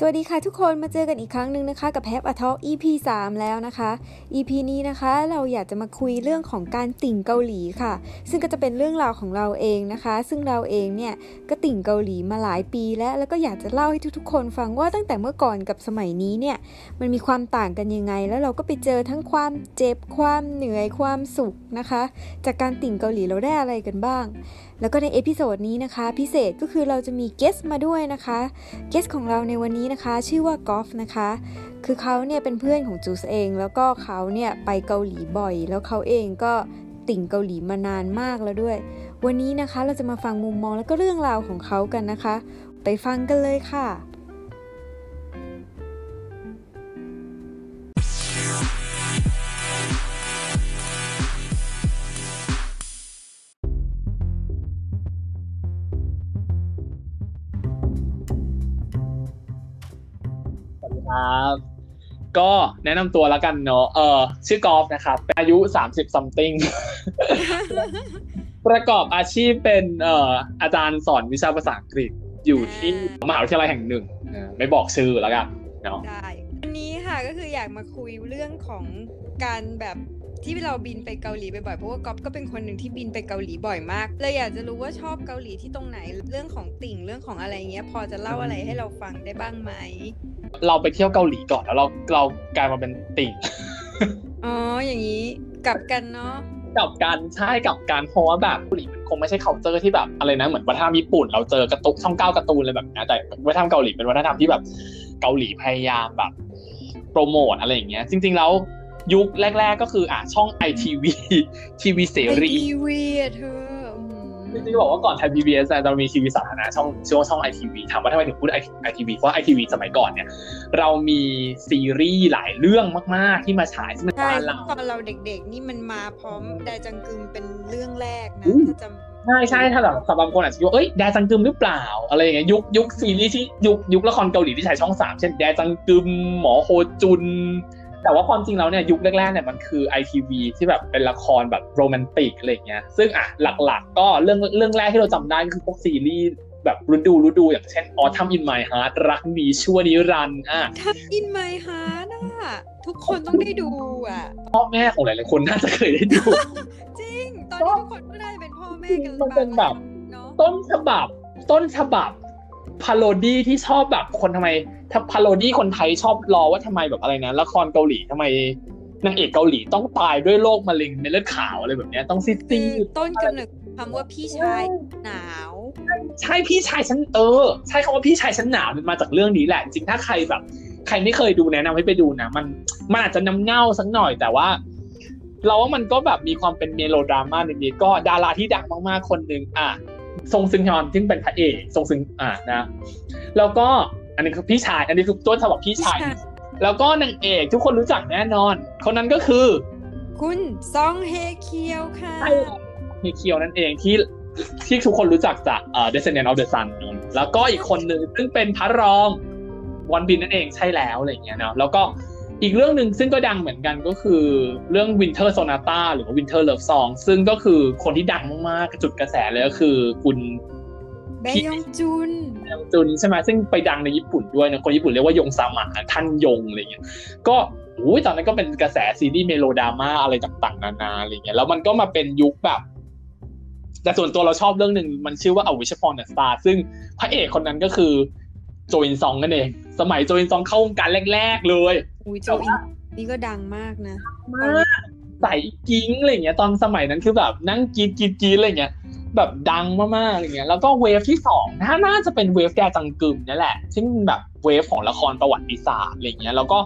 สวัสดีค่ะทุกคนมาเจอกันอีกครั้งหนึ่งนะคะ กับแฮปอะทอ EP 3 แล้วนะคะ EP นี้นะคะเราอยากจะมาคุยเรื่องของการติ่งเกาหลีค่ะ ซึ่งก็จะเป็นเรื่องราวของเราเองนะคะ ซึ่งเราเองเนี่ยก็ติ่งเกาหลีมาหลายปีแล้ว แล้วก็อยากจะเล่าให้ทุกๆ คนฟังว่าตั้งแต่เมื่อก่อนกับสมัยนี้เนี่ยมันมีความต่างกันยังไง แล้วเราก็ไปเจอทั้งความเจ็บความเหนื่อยความสุขนะคะ จากการติ่งเกาหลีเราได้อะไรกันบ้าง แล้วก็ใน episode นี้นะคะ พิเศษก็คือเราจะมี guest มาด้วยนะคะเกสของเราในวันนี้นะคะชื่อว่ากอล์ฟนะคะ คือเขาเนี่ยเป็นเพื่อนของจูสเอง แล้วก็เขาเนี่ยไปเกาหลีบ่อย แล้วเขาเองก็ติ่งเกาหลีมานานมากแล้วด้วย วันนี้นะคะเราจะมาฟังมุมมองแล้วก็เรื่องราวของเขากันนะคะ ไปฟังกันเลยค่ะ ครับ ก็แนะนำตัวแล้วกันเนาะเออชื่อกอล์ฟนะครับ อายุ30 something ประกอบอาชีพเป็นเอ่ออาจารย์สอนวิชาภาษาอังกฤษอยู่ที่มหาวิทยาลัยแห่งหนึ่งเออไม่บอกชื่อแล้วกันเนาะได้วันนี้ค่ะก็คืออยากมาคุยเรื่องของการแบบ ที่เราบินไปเกาหลีบ่อยๆเพราะว่าก๊อฟก็เป็นคนหนึ่งที่บินไปเกาหลีบ่อยมากเลยอยากจะรู้ว่าชอบเกาหลีที่ตรงไหนเรื่องของติ่งเรื่องของอะไรเงี้ย พอจะเล่าอะไรให้เราฟังได้บ้างไหมเราไปเที่ยวเกาหลีก่อนแล้วเราเรากลายมาเป็นติ่งอ๋ออย่างนี้กลับกันเนาะกับการใช่กับการเพราะว่าแบบเกาหลีมันคงไม่ใช่ culture ที่แบบอะไรนะเหมือนวัฒนธรรมญี่ปุ่น เราเจอกระตุกช่องเก้าการ์ตูนอะไรแบบนี้แต่วัฒนธรรมเกาหลีเป็นวัฒนธรรมที่แบบเกาหลีพยายามแบบโปรโมทอะไรอย่างเงี้ยจริง ๆ แล้ว ยุคแรก ๆ ก็คืออะช่อง ITV ทีวีเสรีทีวีอะเธออืมจริงๆบอกว่าก่อนไทย PBS เนี่ยเรามีทีวีสาธารณะช่องชื่อว่าช่อง ITV ถามว่าทำไมถึงพูด ITV เพราะ ITV สมัยก่อนเนี่ย เรามีซีรีส์หลายเรื่องมาก ๆ ที่มาฉายที่มันใช่บ้านเราตอนเราเด็ก ๆ นี่มันมาพร้อมไดจังกึมเป็นเรื่องแรกนะอืมถ้าจำใช่ใช่ถ้าแบบบางคนอาจจะคิดว่าเอ้ยแดจังกึมหรือเปล่า อะไรอย่างเงี้ยยุคยุคซีรีส์ที่ยุคยุคละครเกาหลีที่ฉายช่องสามเช่นแดจังกึมหมอโฮจุน แต่ว่าความจริงแล้วเนี่ยยุคแรกๆเนี่ยมันคือ ITV ที่แบบเป็นละครแบบโรแมนติกอะไรอย่างเงี้ยซึ่งอะหลักๆ ก็เรื่องเรื่องแรกที่เราจำได้ก็คือพวกซีรีส์แบบฤดูฤดูอย่างเช่น Autumn in My Heart รักมีชั่วนิรันดร์อะทับ in My Heart อะทุกคนต้องได้ดูอะพ่อแม่ของหลายๆคนน่าจะเคยได้ดู จริง ตอนนี้ทุกคนก็ได้เป็นพ่อแม่กันมันเป็นแบบเนาะต้นฉบับ ต้นฉบับparody ที่ชอบแบบคนทำไม ถ้า parody คนไทยชอบล้อว่าทำไมแบบอะไรนะละครเกาหลีทำไมนางเอกเกาหลีต้องตายด้วยโรคมะเร็งเม็ดเลือดขาวอะไรแบบเนี้ยต้องซีดคืซีอดต้นกำเนิดคำว่าพี่ชายหนาว ใช่พี่ชายฉันเออ ใช่คำว่าพี่ชายฉันหนาวมันมาจากเรื่องนี้แหละจริงๆถ้าใครแบบ ใครไม่เคยดูแนะนำให้ไปดูนะมันมันอาจจะน้ำเน่าสักหน่อยแต่ว่า เราว่ามันก็แบบมีความเป็นเมโลดราม่าในนี้ก็ดาราที่ดังมากๆคนหนึ่งอะทรงซึงฮยอนซึ่งเป็นพระเอกทรงซึงอะนะ แล้วก็ อันนี้คือพี่ชาย อันนี้คือต้นฉบับพี่ชาย แล้วก็นางเอกทุกคนรู้จักแน่นอน คนนั้นก็คือ คุณซองเฮเคียวค่ะเฮเคียวนั่นเองที่ที่ทุกคนรู้จักจากเอ่อ Descendant of the Sun เนอะแล้วก็อีกคนหนึ่งซึ่งเป็นพระรองวันบินนั่นเองใช่แล้วอะไรอย่างเงี้ยเนาะแล้วก็อีกเรื่องหนึ่งซึ่งก็ดังเหมือนกันก็คือเรื่อง Winter Sonata หรือว่า Winter Love Song ซึ่งก็คือคนที่ดังมากๆจุดกระแสเลยก็คือคุณ แบยองจุนแยองจุนใช่ไหมซึ่งไปดังในญี่ปุ่นด้วยนะคนญี่ปุ่นเรียกว่ายงซามะท่านยงอะไรเงี้ยก็อุ้ยตอนนั้นก็เป็นกระแสซีรีส์เมโลดราม่าอะไรต่างๆนานาอะไรเงี้ยแล้วมันก็มาเป็นยุคแบบ แต่ส่วนตัวเราชอบเรื่องหนึ่งมันชื่อว่า A Wish Upon a Star ซึ่งพระเอกคนนั้นก็คือโจอินซองนั่นเองสมัยโจอินซองเข้าวงการแรก ๆ เลยอุ้ยโจอินนี่ก็ดังมากนะมากใส่กิ้งอะไรเงี้ยตอนสมัยนั้นคือแบบนั่งกรี๊ดกรี๊ดกรี๊ดอะไรเงี้ย แบบดังมากๆอะไรเงี้ยแล้วก็ wave ที่สองน่าน่าจะเป็น wave แดจังกึมนี่แหละ ซึ่งแบบ wave ของละครประวัติศาสตร์อะไรเงี้ยแล้วก็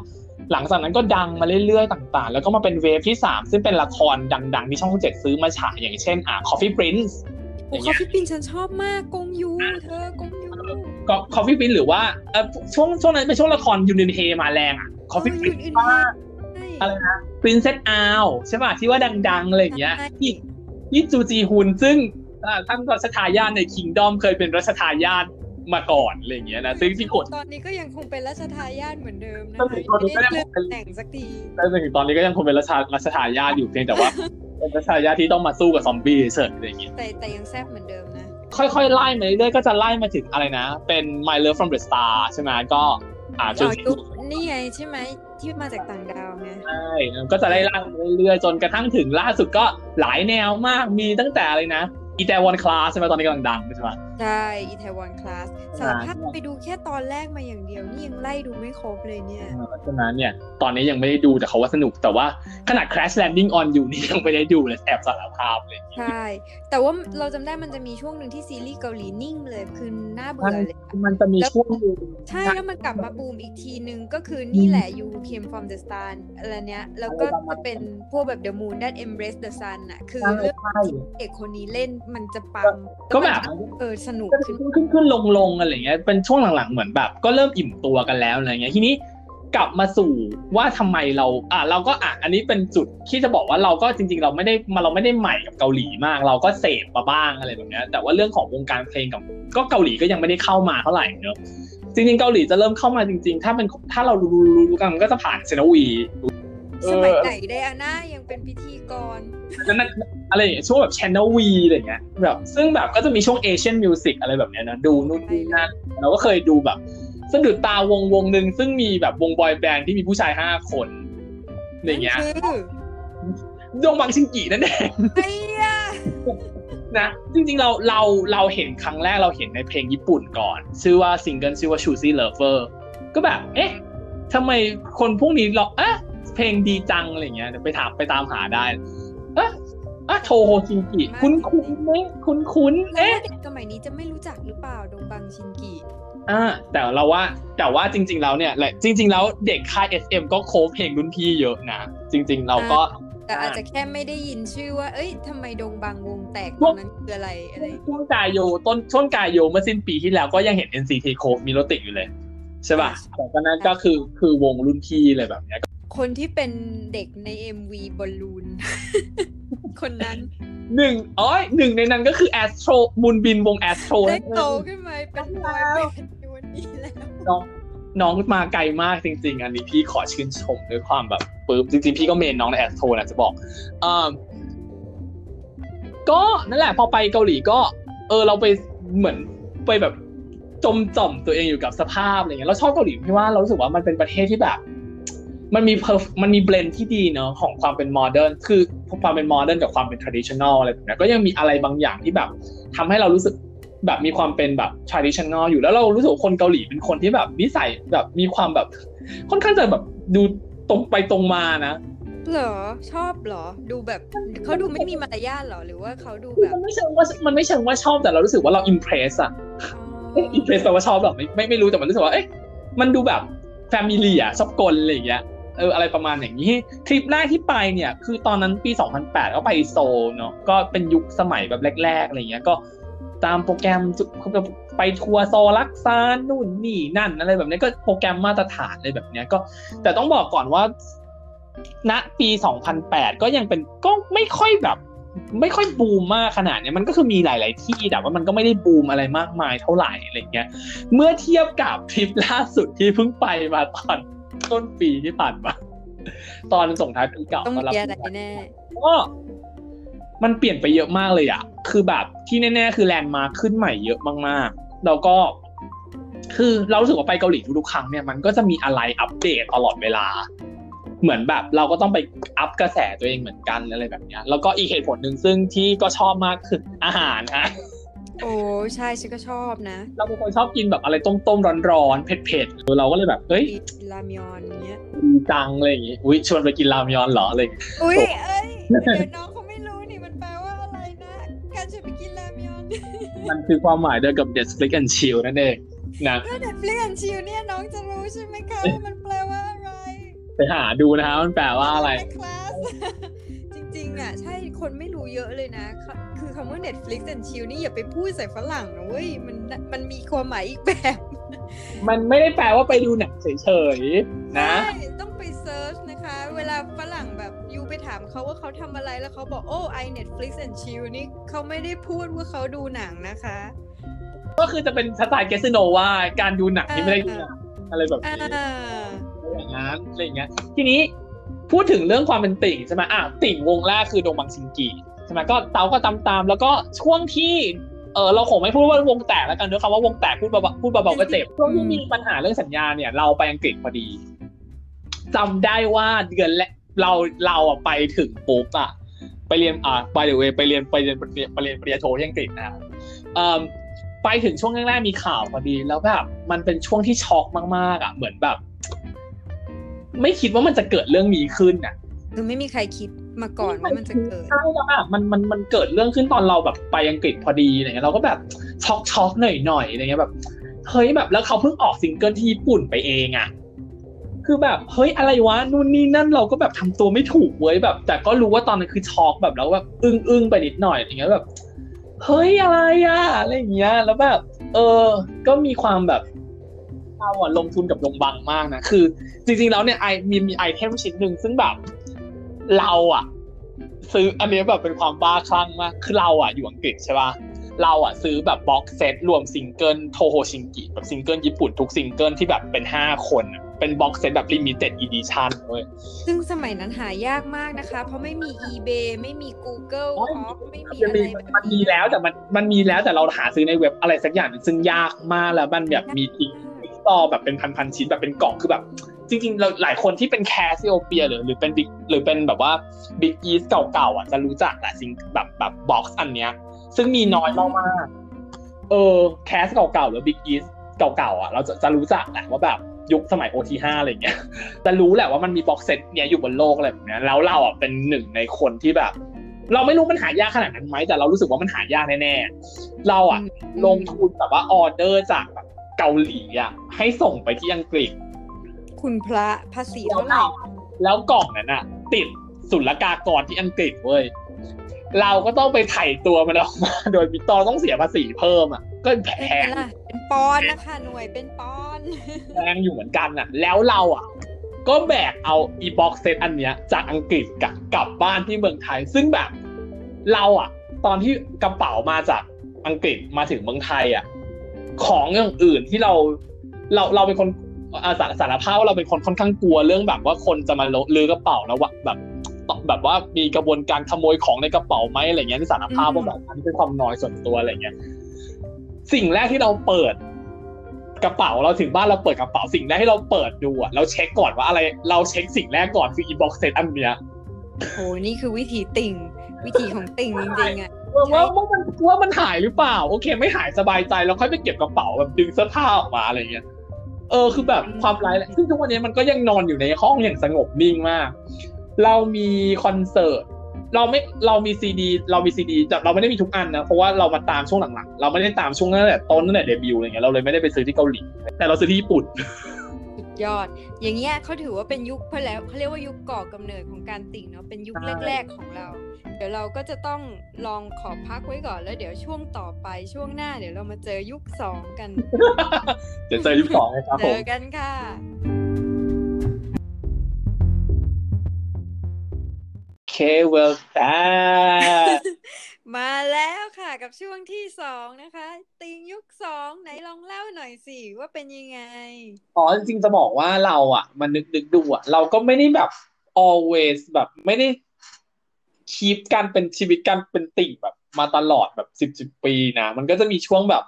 หลังจากนั้นก็ดังมาเรื่อยๆต่างๆ แล้วก็มาเป็น wave ที่สามซึ่งเป็นละครดังๆ ที่ช่องเจ็ดซื้อมาฉายอย่างเช่นอ่า Coffee Prince อย่างเงี้ย โอ้ Coffee Prince ฉันชอบมากกงยูเธอกงยูก็ Coffee Prince หรือว่าเออช่วงช่วงนั้นเป็นช่วงละครยูนิเทมาแรงอะ Coffee เออ Prince อื่นมากใช่อะไรนะ Princess Owl ใช่ป่ะที่ว่าดังๆอะไรอย่างเงี้ยใช่ที่ที่จูจีฮุนซึ่งอ่า ท่านรัชทายาทในคิงดอมเคยเป็นรัชทายาทมาก่อนอะไรอย่างเงี้ยนะซึ่งที่กดตอนนี้ก็ยังคงเป็นราชทายาทเหมือนเดิมนะตอนนี้ตอนนี้ก็ไม่ยังได้คงเป็นเลื่อนตำแหน่งสักทีแต่จนถึงตอนนี้ก็ยังคงเป็นรัชารัชทายาทอยู่เพียงแต่ว่าเป็นรัชทายาทที่ต้องมาสู้กับซอมบี้เฉยๆอะไรอย่างเงี้ยแต่แต่ยังแซ่บเหมือนเดิมนะค่อยๆไล่มาเรื่อยๆก็จะไล่มาถึงอะไรนะ เป็น My Love from the Star ใช่ไหมก็อ่าจอ๋นอยุคนี่ไงใช่ไหมที่มาจากต่างดาวไงใช่ก็จะไล่ล่าเรื่อยๆจนกระทั่งถึงล่าสุดก็หลายแนวมากมีตั้งแต่อะไรนะ อีแตวอนคลาสใช่ไหมตอนนี้กำลังดังใช่ไหมใช่อีเทวอนคลาสสารภาพอ่าไปดูแค่ตอนแรกมาอย่างเดียวนี่ยังไล่ดูไม่ครบเลยเนี่ยเพราะฉะนั้นเนี่ยตอนนี้ยังไม่ได้ดูแต่เขาว่าสนุกแต่ว่าขนาด Crash Landing on You นี่ยังไม่ได้ดูเลยแอบสารภาพเลย ใช่ แต่ว่าเราจำได้มันจะมีช่วงหนึ่งที่ซีรีส์เกาหลีนิ่งเลยคือน่าเบื่อเลยอะมันจะมีช่วงหนึงใช่แล้วมันกลับมาบูมอีกทีนึงก็คือนี่แหละ You Came from the Sun อะไรเนี้ยแล้วก็จะเป็นพวกแบบ The Moon That Embrace the Sun อะคือใช่เรื่องใช่เอกคนนี้เล่นมันจะปังก็แบบเออสนุกก็ขึ้นขึ้นขึ้นลงลงๆอะไรเงี้ยเป็นช่วงหลังๆเหมือนแบบ ก็เริ่มอิ่มตัวกันแล้วอะไรเงี้ยทีนี้กลับมาสู่ว่าทำไมเราอะเราก็อะอันนี้เป็นจุดที่จะบอกว่าเราก็จริง ๆ เราไม่ได้มาเราไม่ได้ใหม่กับเกาหลีมาก เราก็เสพมาบ้างอะไรแบบเนี้ยแต่ว่าเรื่องของวงการเพลงกับก็เกาหลีก็ยังไม่ได้เข้ามาเท่าไหร่เนอะจริงๆเกาหลีจะเริ่มเข้ามาจริง ๆ ถ้าเป็นถ้าเรารู้รู้รู้กันมันก็จะผ่านเซนวี สมัยไหนไดอาน่ายังเป็นพิธีกรนั่นนั่นอะไรอย่างเงี้ยช่วงแบบ Channel V อะไรอย่างเงี้ยแบบซึ่งแบบก็จะมีช่วง Asian Music อะไรแบบเนี้ยนะดูนู่นนี่นั่นเราก็เคยดูแบบสะดุดตาวงวงหนึ่งซึ่งมีแบบวงบอยแบนด์ที่มีผู้ชายห้าคนอะไรอย่างเงี้ยนั่นคือดงบังชิงกีนั่นเองไอ้ยะนะจริงๆเราเราเราเห็นครั้งแรกเราเห็นในเพลงญี่ปุ่นก่อน ชื่อว่าซิงเกิลชื่อว่า Choosy Lover ก็แบบ เอ๊ะทำไมคนพวกนี้เราเอ๊ะ เพลงดีจังอะไรอย่างเงี้ยเดี๋ยวไปถามไปตามหาได้เอ๊ะอะโทโฮชิงกิ คุ้นคุ้นๆไหมคุ้นคุ้นๆแล้วเอ๊ะเด็กสมัยนี้จะไม่รู้จักหรือเปล่าดงบังชินกิอ่าแต่เราว่าแต่ว่าจริง ๆ แล้วเนี่ยแหละจริง ๆ แล้วเด็กค่าย SM ก็โคฟเพลงรุ่นพี่เยอะนะ จริง ๆ เราก็แต่อาจจะแค่ไม่ได้ยินชื่อว่า เอ้ยทำไมดงบังวงแตกพตวอกนนั้นคืออะไรอะไรช่วงกายโยต้นช่วงกายโยเมื่อสิ้นปีที่แล้วก็ยังเห็น NCT โคฟมีโรติกอยู่เลย ใช่ป่ะแต่ก็นั้นก็คือคือวงรุ่นพี่อะไรแบบเนี้ยคนที่เป็นเด็กใน MV บอลลูน คนนั้นหนึ่งอ๋อหนึ่งในนั้นก็คือแอสโตรบุญบินวงแอสโตรได้โตขึ้นมาเป็นบอยแบนด์ในวันนี้แล้วน้องน้องมาไกลมากจริง ๆ อันนี้พี่ขอชื่นชมด้วยความแบบปลื้มจริง ๆ พี่ก็เมนน้องในแอสโตรนะจะบอกเออก็นั่นแหละพอไปเกาหลีก็ เออเราไปเหมือนไปแบบ จมจ่อมตัวเองอยู่กับสภาพอะไรเงี้ยเราชอบเกาหลีพี่ว่าเรารู้สึกว่ามันเป็นประเทศที่แบบ มันมี perf- มันมี blend ที่ดีเนาะของความเป็น modern คือความเป็น modern กับความเป็น traditional อะไรแบบเนี้ยก็ยังมีอะไรบางอย่างที่แบบทำให้เรารู้สึกแบบมีความเป็นแบบ traditional อยู่แล้วเรารู้สึกว่าคนเกาหลีเป็นคนที่แบบนิสัยแบบมีความแบบ ค่อนข้างจะแบบดูตรงไปตรงมานะเหรอชอบเหรอ ดูแบบเขาดูไม่มีมารยาทเหรอหรือว่าเขาดูแบบมันไม่เชิงว่ามันไม่เชิงว่าชอบแต่เรารู้สึกว่าเรา impress อะ อ๋อ impress แปลว่าชอบแบบไม่ไม่ไม่รู้แต่มันรู้สึกว่าเอ๊ะมันดูแบบ family อะชอบกลอะไรอย่างเงี้ยเอออะไรประมาณอย่างนี้ทริปแรกที่ไปเนี่ย คือตอนนั้นปี 2008 ก็ไปโซลเนาะก็เป็นยุคสมัยแบบแรกๆอะไรเงี้ยก็ตามโปรแกรมจุไปทัวร์โซลักซานนู่นนี่นั่นอะไรแบบนี้ก็โปรแกรมมาตรฐานอะไรแบบเนี้ยก็ แต่ต้องบอกก่อนว่าณปี 2008 ก็ยังเป็นก็ไม่ค่อยแบบ ไม่ค่อยบูมมากขนาดเนี้ยมันก็คือมีหลาย ๆ ที่แต่ว่ามันก็ไม่ได้บูมอะไรมากมายเท่าไหร่อะไรเงี้ย เมื่อเทียบกับทริปล่าสุดที่เพิ่งไปมาตอนต้นปีที่ผ่านมาตอนส่งท้ายปีเก่าต้องต้นรับมีอะไรแน่ก็มันเปลี่ยนไปเยอะมากเลยอะคือแบบที่แน่ๆคือแลนด์มาร์คขึ้นใหม่เยอะมากๆ แล้วก็คือเรารู้สึกว่าไปเกาหลีทุกๆครั้งเนี่ยมันก็จะมีอะไรอัปเดตตลอดเวลา เหมือนแบบเราก็ต้องไปอัพกระแสตัวเองเหมือนกันอะไรแบบเนี้ย แล้วก็อีกเหตุผลหนึ่งซึ่งที่ก็ชอบมากคืออาหารฮะโอ้ใช่ฉันก็ชอบนะ เราเป็นคนชอบกินแบบอะไรต้มๆร้อนๆเผ็ดๆเราก็เลยแบบเฮ้ยกินรามยอนเนี้ยดีจังอะไรอย่างงี้อุ้ยชวนไปกินรามยอนเหรออะไรอย่างงี้อุ้ยเอ้ยเดี๋ยวน้องเขาไม่รู้นี่มันแปลว่าอะไรนะการจะไปกินรามยอนมันคือความหมายเดียวกับ Netflix and chill นั่นเองนะแล้วเด็ดเปลี่ยนชิวเนี่ยน้องจะรู้ใช่ไหมคะว่ามันแปลว่าอะ ไรไปหาดูนะฮะมันแปลว่าอะไรในคลาสจริงๆอะใช่คนไม่รู้เยอะเลยนะ คือคำว่า Netflix and chill นี่อย่าไปพูดใส่ฝรั่งนะเว้ยมันมันมีความหมายอีกแบบ มันไม่ได้แปลว่าไปดูหนังเฉยๆนะใช่ต้องไปเซิร์ชนะคะ เวลาฝรั่งแบบยูไปถามเขาว่าเขาทำอะไรแล้วเขาบอกโอ้ I Netflix and chill นี่เขาไม่ได้พูดว่าเขาดูหนังนะคะ ก็คือจะเป็นสไตล์เกสโนว่าการดูหนังที่ไม่ได้ดูหนังอะไรแบบอ่านี้ อย่างนั้นอะไรอย่างเงี้ย ทีนี้พูดถึงเรื่องความเป็นติ่งใช่ไหมอะติ่งวงแรกคือดงบังซิงกีใช่ไหมก็เตาก็ตามตามแล้วก็ช่วงที่เออเราคงไม่พูดว่าวงแตกแล้วกันด้วยคำว่าวงแตกพูดเบาๆพูดเบาๆก็เจ็บช่วงที่มีปัญหาเรื่องสัญญาเนี่ย เราไปอังกฤษพอดีจำได้ว่าเดือนแรกเราเราอะไปถึงปุ๊บอะไปเรียนอ่าไปเดี๋ยวไปเรียนไปเรียนไปเรียนปริญญาโทที่อังกฤษนะครับเอ่อไปถึงช่วงแรกๆมีข่าวพอดี แล้วแบบมันเป็นช่วงที่ช็อกมากๆอะเหมือนแบบ ไม่คิดว่ามันจะเกิดเรื่องนี้ขึ้นอะคือไม่มีใครคิดมาก่อนว่ามันจะเกิดใช่แล้วแบบมันมันมันเกิดเรื่องขึ้นตอนเราแบบไปอังกฤษพอดีอะไรเงี้ยเราก็แบบช็อกช็อกหน่อยหน่อยอะไรเงี้ยแบบเฮ้ยแบบแล้วเขาเพิ่งออกซิงเกิลที่ญี่ปุ่นไปเองอะคือแบบเฮ้ยอะไรวะนู่นนี่นั่นเราก็แบบทำตัวไม่ถูกเว้ยแบบ แต่ก็รู้ว่าตอนนั้นคือช็อกแบบแล้วแบบอึ้งอึ้งไปนิดหน่อยอย่างเงี้ยแบบเฮ้ยอะไรอะอะไรอย่างเงี้ย แล้วแบบเออ ก็มีความแบบ เราอะลงทุนกับทงบังมากนะคือ จริง ๆ แล้วเนี่ยไอมีมี item ชิ้นหนึ่งซึ่งแบบ เราอะซื้ออันนี้แบบเป็นความบ้าคลั่งมาก คือเราอะอยู่อังกฤษใช่ป่ะเราอะซื้อแบบ box set รวมซิงเกิลโทโฮชิงกิแบบซิงเกิลญี่ปุ่นทุกซิงเกิลที่แบบเป็นห้าคนอะเป็น box set แบบ limited edition เว้ยซึ่งสมัยนั้นหายากมากนะคะ เพราะไม่มี eBay ไม่มี Google โอ้ย Shop ไม่มีมันอะไรมีแบบมันมีแล้วแต่มันมันมีแล้วแต่เราหาซื้อในเว็บอะไรสักอย่างหนึ่งซึ่งยากมากแล้วมันแบบมีติ๊ก ต่อแบบเป็นพันๆชิ้นแบบเป็นกล่องคือแบบ จริงๆเราหลายคนที่เป็น Cassiopeia หรือหรือเป็นบิ๊กหรือเป็นแบบว่า Bigeast เก่าๆอะจะรู้จักแหละซิงแบบแบบ box อันเนี้ย ซึ่งมีน้อยมากๆเออแคสเก่าๆหรือ Bigeast เก่าๆอะเราจะจะรู้จักแหละว่าแบบยุคสมัย OT5 อะไรเงี้ยจะรู้แหละว่ามันมี box set เนี้ยอยู่บนโลกอะไรแบบเนี้ยแล้วเราอะเป็นหนึ่งในคนที่แบบ เราไม่รู้มันหายากขนาดนั้นไหมแต่เรารู้สึกว่ามันหายากแน่ๆเราอะลงทุนแบบว่าออเดอร์จากแบบ เกาหลีอะ ให้ส่งไปที่อังกฤษ คุณพระภาษีเท่าไหร่แล้วกล่องนั้นอะ ติดศุลกากรที่อังกฤษเว้ยเราก็ต้องไปไถ่ตัวมันออกมา โดยมิตอต้องเสียภาษีเพิ่มอะก็แพเป็นงไงล่ะเป็นปอนด์นะคะหน่วยเป็นปอนด์แพงอยู่เหมือนกันอะ แล้วเราอะ ก็แบกเอาอีบ็อกเซตอันเนี้ย จากอังกฤษกลับกลับบ้านที่เมืองไทย ซึ่งแบบ เราอะ ตอนที่กระเป๋ามาจากอังกฤษมาถึงเมืองไทยอะ ของอย่างอื่นที่เราเราเราเป็นคนอาสารสารภาพว่าเราเป็นคนค่อนข้างกลัวเรื่องแบบว่าคนจะมาลือกระเป๋าแล้วว่าแบบแบบว่ามีกระบวนการขโมยของในกระเป๋าไหมอะไรเงี้ยที่สารภาพว่าแบบอันนี้เป็นความน้อยส่วนตัวอะไรเงี้ยสิ่งแรกที่เราเปิดกระเป๋าเราถึงบ้านเราเปิดกระเป๋าสิ่งแรกที่เราเปิดดูอะเราเช็คก่อนว่าอะไร เราเช็คสิ่งแรกก่อนคืออี box set อันเนี้ยโอ้นี่คือวิธีติ่งวิธีของติ่งจริงๆอะ ว่าว่าว่ามันว่ามันหายหรือเปล่า โอเค ไม่หายสบายใจแล้วค่อยไปเก็บกระเป๋าแบบดึงเสื้อผ้าออกมาอะไรเงี้ยเออคือแบบความร้ายแรงซึ่งทุกวันนี้มันก็ยังนอนอยู่ในห้องอย่างสงบนิ่งมาก เรามีคอนเสิร์ตเราไม่เรามีซีดี เรามีซีดีแต่เราไม่ได้มีทุกอันนะเพราะว่าเรามาตามช่วงหลังๆ เราไม่ได้ตามช่วงตั้งแต่ต้นตั้งแต่เดบิวต์อะไรเงี้ยเราเลยไม่ได้ไปซื้อที่เกาหลีแต่เราซื้อที่ญี่ปุ่นสุด ยอด อย่างเงี้ยเขาถือว่าเป็นยุคเพแล้วเขาเรียกว่ายุคก่อกำเนิดของการติ่งเนาะเป็นยุคใช่แรก ๆของเรา เดี๋ยวเราก็จะต้องลองขอพักไว้ก่อนแล้วเดี๋ยวช่วงต่อไปช่วงหน้า เดี๋ยวเรามาเจอยุคสองกันเดี๋ยวเจอยุคสองนะครับเจผมอกันค่ะเคเวลแต่ มาแล้วค่ะกับช่วงที่สองนะคะ ติงยุคสองไหนลองเล่าหน่อยสิว่าเป็นยังไง อ๋อจริงจะบอกว่าเราอะ มันนึกนึกดูอะ เราก็ไม่ได้แบบ always แบบไม่ได้คีปการเป็นชีวิตการเป็นติ่งแบบ มาตลอดแบบสิบสิบปีนะ มันก็จะมีช่วงแบบ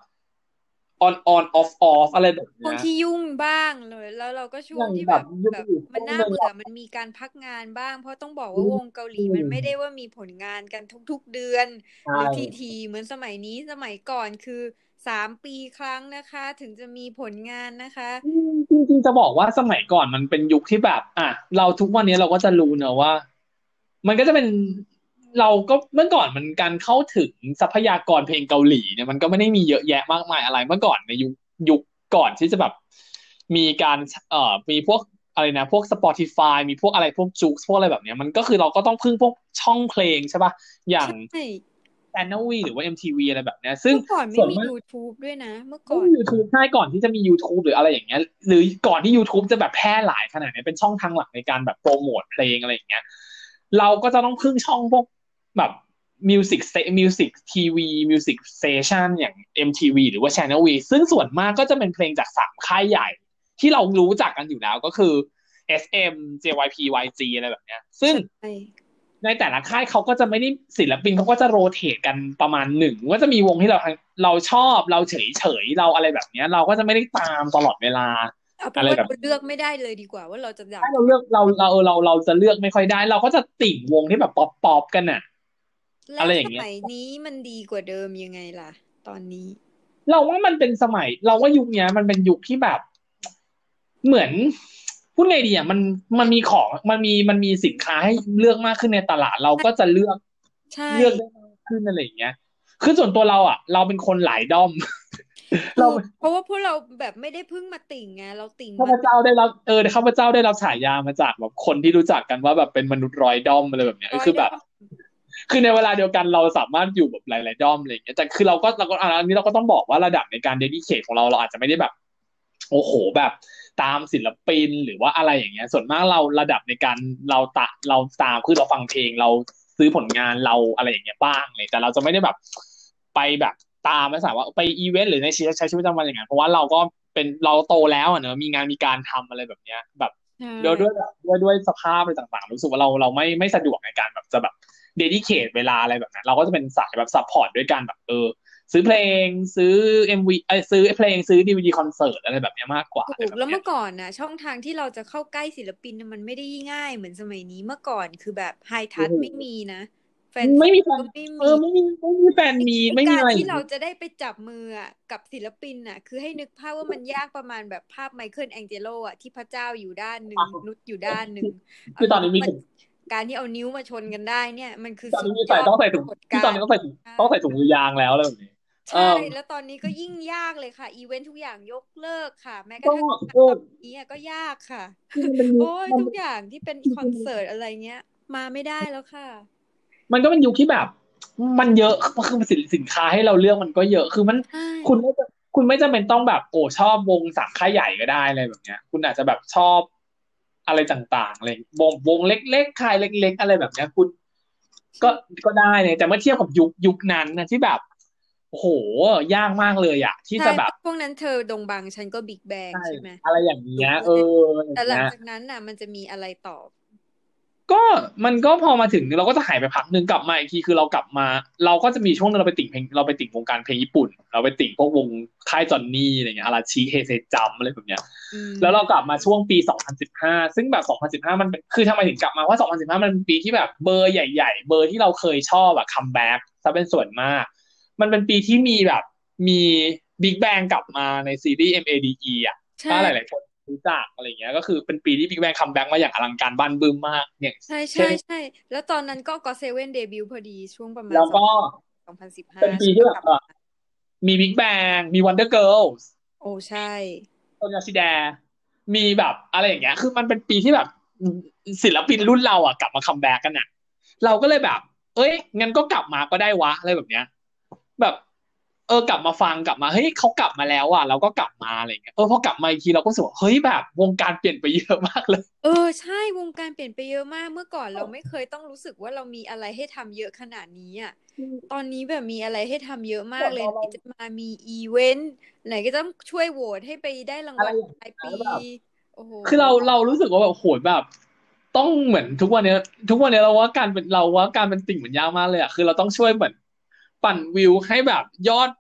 on on off off อะไรแบบช่วงเนี้ยที่ยุ่งบ้างเลย แล้วเราก็ช่วองย่างที่แบแบบบยุ่งแบบอยู่มันน่าช่วงหนึ่งเบื่อมันมีการพักงานบ้าง เพราะต้องบอกว่าอืมวงเกาหลีมันไม่ได้ว่ามีผลงานกันทุก ๆเดือนใช่หรือทีทีๆเหมือนสมัยนี้สมัยก่อนคือสามปีครั้งนะคะ ถึงจะมีผลงานนะคะอืมจริงๆจะบอกว่าสมัยก่อนมันเป็นยุคที่แบบ อะ เราทุกวันนี้เราก็จะรู้เนอะว่า มันก็จะเป็น เราก็เมื่อก่อนมันการเข้าถึงทรัพยากรเพลงเกาหลีเนี่ยมันก็ไม่ได้มีเยอะแยะมากมายอะไร เมื่อก่อนในยุคยุคก่อนที่จะแบบ มีการเอ่อมีพวกอะไรนะพวก Spotify มีพวกอะไรพวกจูกพวกอะไรแบบเนี้ยมันก็คือเราก็ต้องพึ่งพวกช่องเพลงใช่ป่ะอย่างใช่ Channel V หรือว่า MTV อะไรแบบเนี้ยซึ่งเมื่อก่อนไม่ส่วนมีมาก YouTube ด้วยนะ เมื่อก็ก่อนมี YouTube ใช่ก่อนที่จะมี YouTube หรืออะไรอย่างเงี้ย หรือก่อนที่ YouTube จะแบบแพร่หลายขนาดเนี้ยเป็นช่องทางหลักในการแบบโปรโมทเพลงอะไรอย่างเงี้ย เราก็จะต้องพึ่งช่องพวก แบบ Music Sta- Music TV Music Station อย่าง MTV หรือว่า Channel V ซึ่งส่วนมากก็จะเป็นเพลงจากสามค่ายใหญ่ ที่เรารู้จักกันอยู่แล้วก็คือ SM JYP YG อะไรแบบเนี้ย ซึ่งใช่ในแต่ละค่ายเขาก็จะไม่ได้ศิลปินเขาก็จะ rotate กันประมาณหนึ่งก็จะมีวงที่เราเราชอบเราเฉยเฉยเราอะไรแบบเนี้ย เราก็จะไม่ได้ตามตลอดเวลาเอาเป็นว่าเราเลือกไม่ได้เลยดีกว่าว่าเราจะดับถ้าเราเลือกเราเราเราเราจะเลือกไม่ค่อยได้ เราก็จะติ่งวงที่แบบป๊อปป๊อปกันน่ะแล้ว อะไรอย่างสเงี้ยมัยนี้มันดีกว่าเดิมยังไงล่ะ ตอนนี้ เราว่ามันเป็นสมัย เราว่ายุคเนี้ย มันเป็นยุคที่แบบ เหมือนพูดไงดีอะมันมันมีของมันมีมันมีสินค้าให้เลือกมากขึ้นในตลาด เราก็จะเลือกใช่เลือกได้มากขึ้นอะไรอย่างเงี้ยคือส่วนตัวเราอะ เราเป็นคนหลายด้อมเราเพราะว่าพวกเราแบบไม่ได้เพิ่งมาติ่งไงเราติ่งข้าพมาเจ้าได้รับเออข้าพเจ้าได้รับฉายามาจากแบบคนที่รู้จักกันว่าแบบเป็นมนุษย์ร้อยด้อมอะไรแบบเนี้ยคือแบบ คือในเวลาเดียวกันเราสามารถอยู่แบบหลายๆด้อมอะไรอย่างเงี้ยแต่คือเราก็เราก็อันนี้เราก็ต้องบอกว่าระดับในการเดดิเคทของเราเราอาจจะไม่ได้แบบ โอ้โหแบบตามศิลปินหรือว่าอะไรอย่างเงี้ย ส่วนมากเราระดับในการเราตะเราตามคือเราฟังเพลงเราซื้อผลงานเราอะไรอย่างเงี้ยบ้างเลยแต่เราจะไม่ได้แบบ ไปแบบตามไม่สามว่าไปอีเวนต์หรือในชีวิตใช้ชีวิตประจำวันอย่างเงี้ยเพราะว่าเราก็เป็นเราโตแล้วอะเนอะมีงานมีการทำอะไรแบบเนี้ย แบบใช่ด้วยด้วยแบบด้วยด้วยสภาพอะไรต่างๆ รู้สึกว่าเราเราไม่ไม่สะดวกในการแบบจะแบบ dedicate เวลาอะไรแบบนั้น เราก็จะเป็นสายแบบ support ด้วยการแบบเออ ซื้อเพลงซื้อเอ็มวีเอยซื้อเพลงซื้อดีวีดีคอนเสิร์ตอะไรแบบเนี้ยมากกว่าอะไรถูกแบบแล้วเนี้เมื่ยอก่อนนะช่องทางที่เราจะเข้าใกล้ศิลปินน่ะมันไม่ได้ง่ายเหมือนสมัยนี้เมื่อก่อนคือแบบไฮทัชโอ้โหไม่มีนะแฟนไม่มีแฟก็นไม่เอมีอไม่มีไม่มีแฟนมีไม่มีการอะไรที่เราจะได้ไปจับมืออะกับศิลปินอะ คือให้นึกภาพว่ามันยากประมาณแบบภาพไมเคิลแองเจโลอะที่พระเจ้าอยู่ด้านหนึ่งนุชอยู่ด้านหนึ่งคือตอนนี้มีเานิ้วา การที่เอานิ้วมาชนกันได้เนี่ย มันคือตอนนี้มีใส่ต้องใส่ถุงสุดยที่ดตอนนี้ต้องใส่ถุงต้องใส่ถุงมือยางแล้วอะไรแบบนี้ใช่เออแล้วตอนนี้ก็ยิ่งยากเลยค่ะ อีเวนต์ทุกอย่างยกเลิกค่ะ แม้กก็ระทั่งเออตอนนี้อะก็ยากค่ะคือมันเป็นยุคโอ้ยมันทุกอย่างที่เป็นคอนเสิร์ตอะไรเงี้ย มาไม่ได้แล้วค่ะ มันก็เป็นยุคที่แบบ มันเยอะคือสินสินค้าให้เราเลือกมันก็เยอะคือมันใช่คุณไม่จะคุณไม่จำเป็นต้องแบบโอ้ชอบวงสามค่ายใหญ่ก็ได้อะไรแบบเนี้ย คุณอาจจะแบบชอบ อะไรต่างๆอะไรวงวงเล็กๆค่ายเล็ก ๆ อะไรแบบเนี้ยคุณ ก็ก็ได้เนี่ยแต่เมื่อเทียบกับยุคยุคนั้นนะที่แบบโอ้โหยากมากเลยอะที่จะแบบใช่พวกนั้นเธอดงบังฉันก็บิ๊กแบงใช่ใช่ไหมอะไรอย่างเงี้ยเอออะไรอแต่ย่างหลังเงี้ยจากนั้นน่ะ มันจะมีอะไรต่อ ก็มันก็พอมาถึงเราก็จะหายไปพักหนึ่งกลับมาอีกทีคือเรากลับมา เราก็จะมีช่วงนึงเราไปติ่งเพลงเราไปติ่งวงการเพลงญี่ปุ่น เราไปติ่งพวกวงค่ายจอนนี่อะไรเงี้ยอาราชิเฮเซจัมอะไรแบบเนี้ยอืมแล้วเรากลับมาช่วงปี 2015 ซึ่งแบบ 2015 มันเป็นคือทำไมถึงกลับมาเพราะ 2015 มันเป็นปีที่แบบเบอร์ใหญ่ ๆ เบอร์ที่เราเคยชอบอะ comeback ซะเป็นส่วนมาก มันเป็นปีที่มีแบบมีบิ๊กแบงกลับมาในซีรีส์ MADE อะใช่ถ้าหลายๆคน รู้จักอะไรเงี้ย ก็คือเป็นปีที่บิ๊กแบง comeback มาอย่างอลังการบ้านบึ้มมากเนี่ยใช่ใช่ใช่แล้วตอนนั้นก็ GOT7 debut พอดีช่วงประมาณแล้วก็สองพันสิบห้าเป็นปีที่แบบเอ่อมีบิ๊กแบงมีวันเดอร์เกิลส์โอ้ใช่โซนยอชิแดมีแบบอะไรอย่างเงี้ย คือมันเป็นปีที่แบบศิลปินรุ่นเราอะกลับมา comeback กันอะ เราก็เลยแบบ เอ้ยงั้นก็กลับมาก็ได้วะอะไรแบบเนี้ย แบบ เออกลับมาฟังกลับมาเฮ้ยเขากลับมาแล้วอะเราก็กลับมาอะไรอย่างเงี้ยเออพอกลับมาอีกทีเราก็รู้สึกว่าเฮ้ยแบบวงการเปลี่ยนไปเยอะมากเลย เออใช่วงการเปลี่ยนไปเยอะมากเมื่อก่อนเราไม่เคยต้องรู้สึกว่าเรามีอะไรให้ทำเยอะขนาดนี้อะตอนนี้แบบมีอะไรให้ทำเยอะมากเลยเราไหนจะมามีอีเวนต์ไหนก็ต้องช่วยโหวตให้ไปได้รางวัลอะไรอย่างปลายเงี้ปียแบบโอ้โหคือเราเรารู้สึกว่าแบบโหยแบบต้องเหมือนทุกวันเนี้ยทุกวันเนี้ยเราว่าการเป็นเราว่าการเป็นติ่งมันยากมากเลยอะคือเราต้องช่วยเหมือน ปั่นวิวให้แบบยอด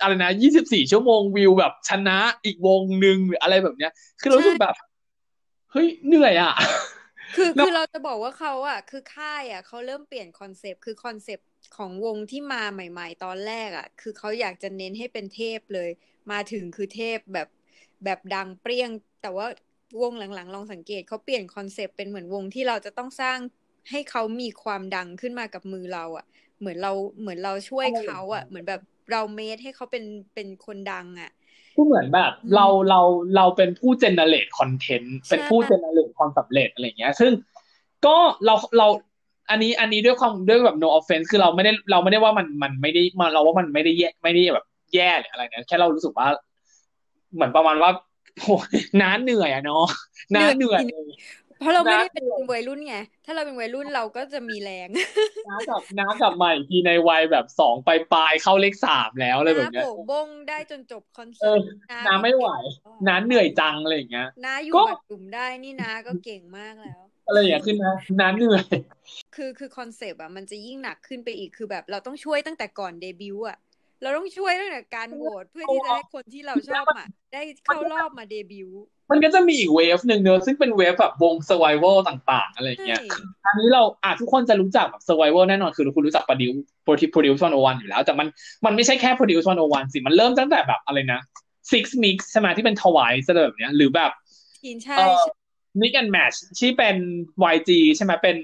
อะไรนะยี่สิบสี่ชั่วโมงวิวแบบชนะอีกวงหนึ่งหรืออะไรแบบเนี้ย คือเรารู้สึกแบบ เฮ้ยเหนื่อยอะ คือแล้วคือเราจะบอกว่าเขาอะ คือค่ายอะเขาเริ่มเปลี่ยนคอนเซปต์คือคอนเซปต์ของวงที่มาใหม่ ๆ ตอนแรกอะ คือเขาอยากจะเน้นให้เป็นเทพเลย มาถึงคือเทพแบบแบบดังเปรี้ยง แต่ว่าวงหลังๆ ลองสังเกตเขาเปลี่ยนคอนเซปต์เป็นเหมือนวงที่เราจะต้องสร้างให้เขามีความดังขึ้นมากับมือเราอะ เหมือนเราเหมือนเราช่วยเขาอะ เหมือนแบบเรา made ให้เขาเป็นเป็นคนดังอะก็เหมือนแบบอืมเราเราเราเป็นผู้เจเนเรตคอนเทนต์ใช่เป็นผู้เจเนเรตความสำเร็จอะไรอย่างเงี้ย ซึ่งก็เราเรา อันนี้อันนี้ด้วยความด้วยแบบ no offense คือเราไม่ได้เราไม่ได้ว่ามันมันไม่ได้มาเราว่ามันไม่ได้แย่ไม่ได้แบบแย่หรืออะไรนะแค่เรารู้สึกว่า เหมือนประมาณว่าโหน้าเหนื่อยอะเนาะน้าเหนื่อย เพราะเราไม่ได้เป็นนะวัยรุ่นไง ถ้าเราเป็นวัยรุ่นเราก็จะมีแรง น้ากลับน้ากลับมาอีกทีในวัยแบบสองปลายปลายๆเข้าเลขสามแล้วอะไรแบบเนี้ยน้าโบกบงได้จนจบคอนเอเสิร์อตน้าไม่ไหว น้าเหนื่อยจังอะไรอย่างเงี้ย น้าอยู่ก็บัดกลุ่มได้นี่น้าก็เก่งมากแล้ว อะไรอย่างเงี้ยขึ้นนะนั้นเหนื่อย คือคือคอนเซปต์อะมันจะยิ่งหนักขึ้นไปอีกคือแบบเราต้องช่วยตั้งแต่ก่อนเดบิวต์อะ เราต้องช่วยตั้งแต่การโหวตเพื่อที่จะให้คนที่เราชอบอะได้เข้ารอบมาเดบิวต์มันก็จะมีอีก wave หนึ่งเนอะซึ่งเป็น wave แบบวง survival ต่าง ๆ อะไรอย่างเงี้ยใช่อันนี้เราอะทุกคนจะรู้จักแบบ survival แน่นอนคือคุณรู้จัก produce produce 101อยู่แล้ว แต่มันมันไม่ใช่แค่ produce 101สิมันเริ่มตั้งแต่แบบอะไรนะ six mix ใช่ไหมที่เป็นถวายอะไรแบบเนี้ยหรือแบบทีนใช่เอ่อใช่ mix and match ที่เป็น YG ใช่ไหมเป็น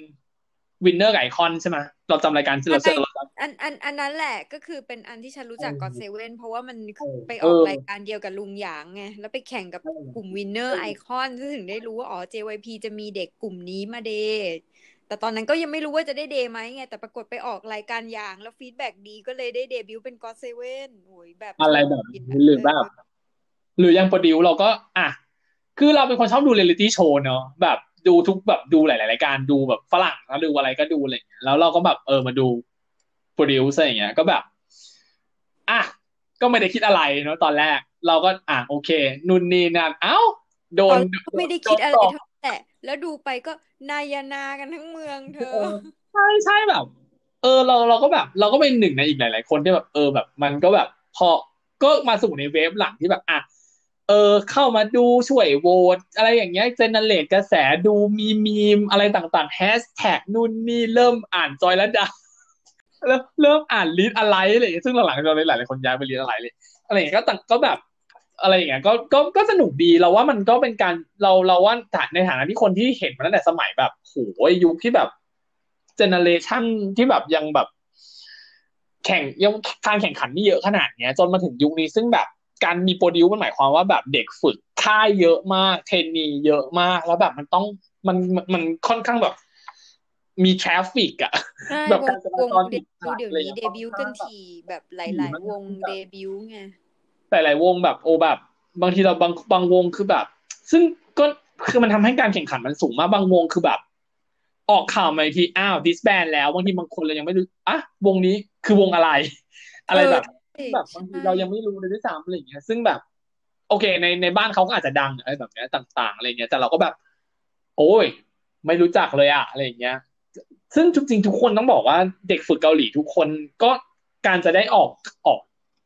winner กับไอคอนใช่ไหมเราจำรายการที่เราเจอเราจำ อันอันอันนั้นแหละก็คือเป็นอันที่ฉันรู้จักเออก็อดเซเว่นเพราะว่ามันเออไปออกเออรายการเดียวกับลุงหยางไงแล้วไปแข่งกับเออกลุ่มวินเนอร์เออไอคอนถึงได้รู้ว่าอ๋อ JYP จะมีเด็กกลุ่มนี้มาเดย์แต่ตอนนั้นก็ยังไม่รู้ว่าจะได้เดย์ไหมไง แต่ปรากฏไปออกรายการอย่าง แล้ว feedback ดีก็เลยได้เดบิวต์เป็น GOT7โอ้ยแบบอะไรแบบนี้หรือแบบหรือยัง Produce เราก็อะคือเราเป็นคนชอบดูเรียลิตี้โชว์เนอะแบบดูทุกแบบดูหลาย ๆ รายการดูแบบฝรั่งแล้วดูอะไรก็ดูอะไรอย่างเงี้ยแล้วเราก็แบบเออมาดู Produce อะไรอย่างเงี้ย ก็แบบ อะ ก็ไม่ได้คิดอะไรเนอะตอนแรก เราก็อะโอเคนู่นนี่นั่นเอ้า โดตอนนแรกก็ไม่ได้คิดอะไรโนเท่านั้นแหละแล้วดูไปก็นายนากันทั้งเมืองเธเอออใช่ใช่แบบ เออเราเราก็แบบ เราก็เป็นหนึ่งในอีกหลาย ๆ คนที่แบบ เออแบบ มันก็แบบ พอก็มาสู่ในเวฟหลังที่แบบอะเออเข้ามาดูช่วยโหวตอะไรอย่างเงี้ยเจเนเรตกระแสดูมีมีมอะไรต่างๆแฮชแท็กนู่นนี่เริ่มอ่านจอยและดา เริ่มเริ่มอ่านลิสอะไรอะไรอย่างเงี้ยซึ่งหลังๆเราหลายๆคนย้ายไปลิสอะไรเลยอะไรอย่างเงี้ยก็ต่างก็แบบอะไรอย่างเงี้ยก็ก็ก็สนุกดีเราว่ามันก็เป็นการเราเราว่าในฐานะที่คนที่เห็นมาตั้งแต่สมัยแบบโหยุคที่แบบเจเนเรชันที่แบบยังแบบ แข่งยังการแข่งขันนี่เยอะขนาดเนี้ย จนมาถึงยุคนี้ซึ่งแบบการมีโปรดิวมันหมายความว่าแบบเด็กฝึกค่ายเยอะมาก เทรนนีเยอะมาก แล้วแบบมันต้องมันมันมันค่อนข้างแบบ มีทราฟฟิกอะใช่แบบวกางรจวรางจรเดติดบิวขัดต์เดี๋ยวอะไรนี้เงี้ยเดบิวต์กันทีแบบหดีลายมากๆวงแบบเดบิวต์ไงหลายๆวงแบบโอแบบ บางทีเราบางบางวงคือแบบ ซึ่งก็คือมันทำให้การแข่งขันมันสูงมากบางวงคือแบบ ออกข่าวมาอีกทีอ้าวดิสแบนแล้วบางทีบางคนเรายังไม่รู้อะวงนี้คือวงอะไร อะไรแบบเออแบบบางทีเรายังไม่รู้เลยด้วยซ้ำอะไรอย่างเงี้ย ซึ่งแบบ โอเค ในในบ้านเขาก็อาจจะดังอะไรแบบเนี้ยต่าง ๆ อะไรเงี้ยแต่เราก็แบบ โอ้ย ไม่รู้จักเลยอะอะไรอย่างเงี้ย ซึ่งจริงๆทุกคนต้องบอกว่าเด็กฝึกเกาหลีทุกคนก็การจะได้ออกออก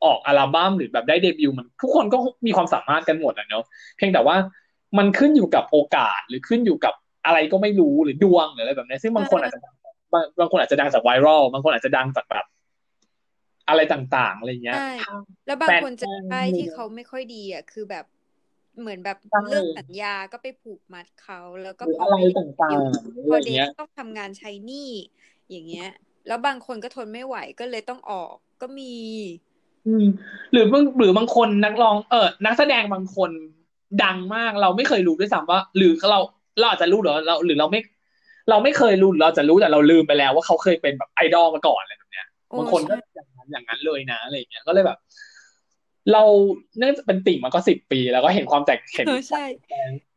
ออกอัลบั้มหรือแบบได้เดบิวต์มันทุกคนก็มีความสามารถกันหมดอะเนาะเพียงแต่ว่ามันขึ้นอยู่กับโอกาสหรือขึ้นอยู่กับอะไรก็ไม่รู้หรือดวงหรืออะไรแบบนี้ ซึ่งบางคนอาจจะบางบางคนอาจจะดังจากไวรัลบางคนอาจจะดังจากแบบอะไรต่างๆอะไรเงี้ย แล้วบางคนจะได้ที่เขาไม่ค่อยดีอะคือแบบ เหมือนแบบใช่เรื่องสัญญาก็ไปผูกมัดเขาแล้วก็หรือพออะไรไปต่างๆพอะอไรเดทเงี้ยต้องทำงานใช้หนี้อย่างเงี้ย แล้วบางคนก็ทนไม่ไหวก็เลยต้องออกก็มี อืม หรือบางหรือบางคนนักร้องเออนักแสดงบางคนดังมากเราไม่เคยรู้ด้วยซ้ำว่า หรือเราเราอาจจะรู้หรือเราหรือเราไม่ เราไม่เคยรู้หรือเราจะรู้แต่เราลืมไปแล้วว่าเขาเคยเป็นแบบไอดอลมาก่อนอะไรแบบเนี้ยโอ้บางคนก็ใช่อย่างนั้นอย่างนั้นเลยนะอะไรอย่างเงี้ยก็เลยแบบ เราเนื่องจากเป็นติ่งมาก็สิบปี แล้วก็เห็นความแตกเห็นเออใช่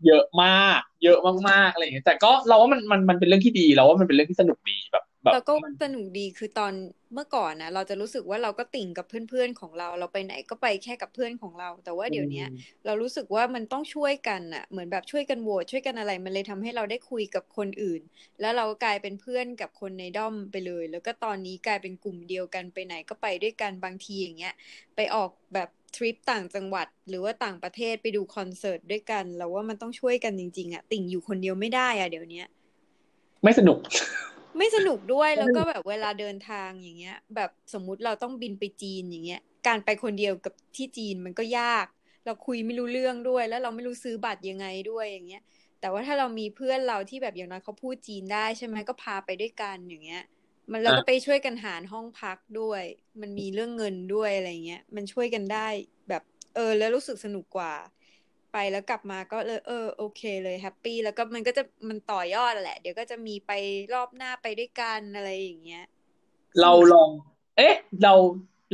เยอะมาก เยอะมากๆอะไรอย่างเงี้ยแต่ก็เราว่ามันมันมันเป็นเรื่องที่ดีเราว่ามันเป็นเรื่องที่สนุกดีแบบ แบบแล้วก็มันสนุกดีคือตอนเมื่อก่อนนะเราจะรู้สึกว่าเราก็ติ่งกับเพื่อนๆของเรา เราไปไหนก็ไปแค่กับเพื่อนของเรา แต่ว่าเดี๋ยวเนี้ยเรารู้สึกว่ามันต้องช่วยกันน่ะเหมือนแบบช่วยกันโหวตช่วยกันอะไร มันเลยทำให้เราได้คุยกับคนอื่น แล้วเราก็กลายเป็นเพื่อนกับคนในด้อมไปเลย แล้วก็ตอนนี้กลายเป็นกลุ่มเดียวกันไปไหนก็ไปด้วยกันบางทีอย่างเงี้ยไปออกแบบทริปต่างจังหวัดหรือว่าต่างประเทศไปดูคอนเสิร์ตด้วยกันเราว่ามันต้องช่วยกันจริงๆอะติ่งอยู่คนเดียวไม่ได้อะเดี๋ยวเนี้ยไม่สนุก ไม่สนุกด้วยไม่แล้วสนุก็กแบบเวลาเดินทางอย่างเงี้ย แบบสมมุติเราต้องบินไปจีนอย่างเงี้ย การไปคนเดียวกับที่จีนมันก็ยาก เราคุยไม่รู้เรื่องด้วย แล้วเราไม่รู้ซื้อบัตรยังไงด้วยอย่างเงี้ย แต่ว่าถ้าเรามีเพื่อนเราที่แบบอย่างน้อยเขาพูดจีนได้ใช่ไหมก็พาไปด้วยกันอย่างเงี้ย มันเราก็อะไปช่วยกันหารห้องพักด้วย มันมีเรื่องเงินด้วยอะไรเงี้ย มันช่วยกันได้แบบเออ แล้วรู้สึกสนุกกว่า ไปแล้วกลับมาก็เลยเออโอเคเลย happy แล้วก็มันก็จะมันต่อยอดแหละ เดี๋ยวก็จะมีไปรอบหน้าไปด้วยกันอะไรอย่างเงี้ยสเรานุกลอง เอ๊ะ เรา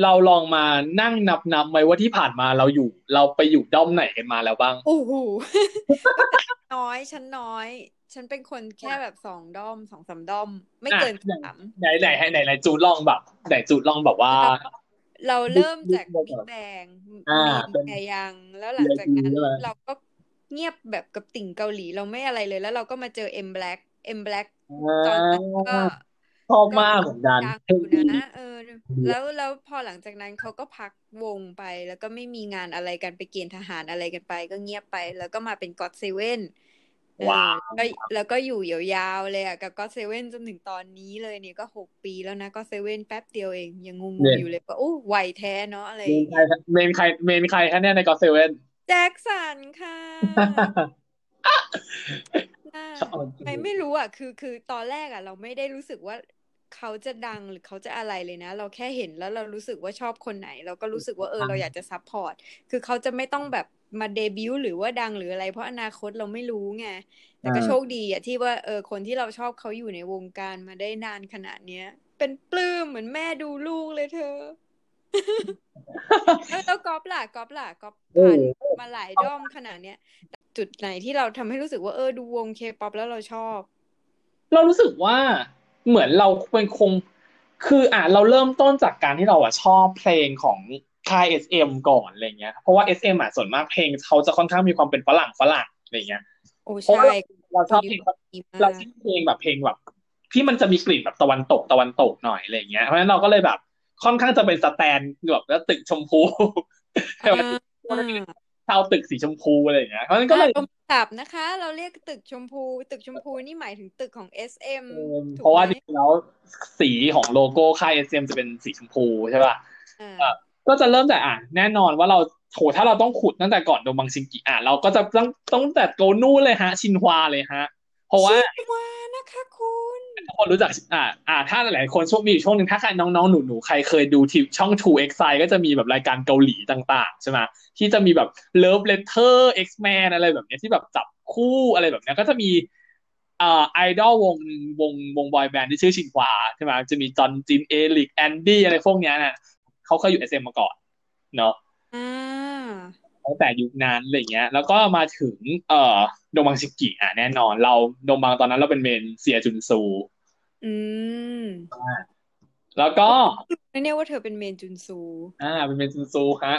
เราลองมานั่งนับนับไหมว่าที่ผ่านมาเราอยู่ เราไปอยู่ด้อมไหนกันมาแล้วบ้างโอ้โหน้อยฉันน้อย ฉันเป็นคนแค่แบบสองด้อมสองสามด้อม ไม่อะเกินไหนสามไหนไหนไหนไหนไหนจูดลองแบบไหนจูดลองแบบว่า เราบิ๊กเริ่มบิ๊จากกเลยบิ๊แบกบแบงอ่าเมนเป็นแอยัง แล้วหลังจาก VIP นั้นใช่ไหมเราก็เงียบแบบกับติ่งเกาหลี เราไม่อะไรเลย แล้วเราก็มาเจอ MBLAQ MBLAQ ตอนนั้นก็ชอบมากเหมือนกันดังอยู่นะเออ แล้วแล้วพอหลังจากนั้นเขาก็พักวงไป แล้วก็ไม่มีงานอะไรกันไปเกณฑ์ทหารอะไรกันไป ก็เงียบไป แล้วก็มาเป็น GOT7 ว้าวแล้วแล้วก็อยู่ยาวๆเลยอะกับ GOT7 จนถึงตอนนี้เลยเนี่ยก็หกปีแล้วนะ GOT7 แป๊บเดียวเองยังงงๆอยู่เลยว่าโอ้ไวแท้เนาะอะไรอเมย่านงใครเงี้ยเมนใครเมนใครคะเนี่ยใน GOT7แจ็คสันค่ะน่าชอบจริงไม่ไม่รู้อะ คือคือตอนแรกอะ เราไม่ได้รู้สึกว่า เขาจะดังหรือเขาจะอะไรเลยนะ เราแค่เห็นแล้วเรารู้สึกว่าชอบคนไหน เราก็รู้สึกว่าเออเราอยากจะ support คือเขาจะไม่ต้องแบบมาเดบิวต์หรือว่าดังหรืออะไร เพราะอนาคตเราไม่รู้ไงแต่ก็โชคดีอะที่ว่าเออคนที่เราชอบเขาอยู่ในวงการมาได้นานขนาดเนี้ย เป็นปลื้มเหมือนแม่ดูลูกเลยเธอเออแล้วก๊อฟล่ะก๊อฟล่ะก๊อฟโอ้ผ่านมาหลายด้อมขนาดเนี้ยจุดไหนที่เราทำให้รู้สึกว่าเออดูวงเคป๊อปแล้วเราชอบ เรารู้สึกว่า เหมือนเราเป็นคง คืออะเราเริ่มต้นจากการที่เราอะชอบเพลงของค่าย SM ก่อนอะไรเงี้ย เพราะว่า SM อะส่วนมากเพลงเขาจะค่อนข้างมีความเป็นฝรั่งฝรั่งอะไรเงี้ยโอ้เพราะใช่ว่าเราชอบเพลงดีมากเราชอบเพลงแบบเพลงแบบที่มันจะมีกลิ่นแบบตะวันตกตะวันตกหน่อยอะไรเงี้ย เพราะฉะนั้นเราก็เลยแบบค่อนข้างจะเป็น stan แบบแล้วตึกชมพูใช่ไห มอ่าชาวตึกสีชมพูอะไรอย่างเงี้ยเพราะฉะนั้นก็เลยอ่าศัพท์นะคะ เราเรียกตึกชมพู ตึกชมพูนี่หมายถึงตึกของ SM เออถูกเพราะว่าไหมจริงๆแล้วสีของโลโก้ค่าย SM จะเป็นสีชมพูใช่ป่ะอ่าก็จะเริ่มจากอะแน่นอนว่าเราโหถ้าเราต้องขุดตั้งแต่ก่อนโดบังชิงกิอะเราก็จะต้องต้องแต่โกนู่นเลยฮะ ชินฮวาเลยฮะ เพราะว่าชิวานะคะคุณ ทุกคนรู้จักอ่าอ่าถ้าหลายๆคนช่วงมีอยู่ช่วงหนึ่งถ้าใครน้องๆ หนูๆ ใครเคยดูทีช่อง True X i ก็จะมีแบบรายการเกาหลีต่างๆ ใช่ไหมที่จะมีแบบ Love Letter X-Men อะไรแบบเนี้ยที่แบบจับคู่อะไรแบบเนี้ยก็จะมีอ่าไอดอลวงวงวงบอยแบนด์ที่ชื่อชินฮวาใช่ไหมจะมีจอห์นจินเอลิกแอนดี้อะไรพวกเนี้ยน่ะเขาเคยอยู่ SM มาก่อนเนาะอ่า ตั้งแต่ยุคนั้นอะไรเงี้ย แล้วก็มาถึง เอ่อโดมังชิกิอะแน่นอน เราโดมังตอนนั้นเราเป็นเมนเซียจุนซู อืมแล้วก็ไม่แน่ว่าเธอเป็นเมนจุนซู อ่า เป็นเมนจุนซูฮะ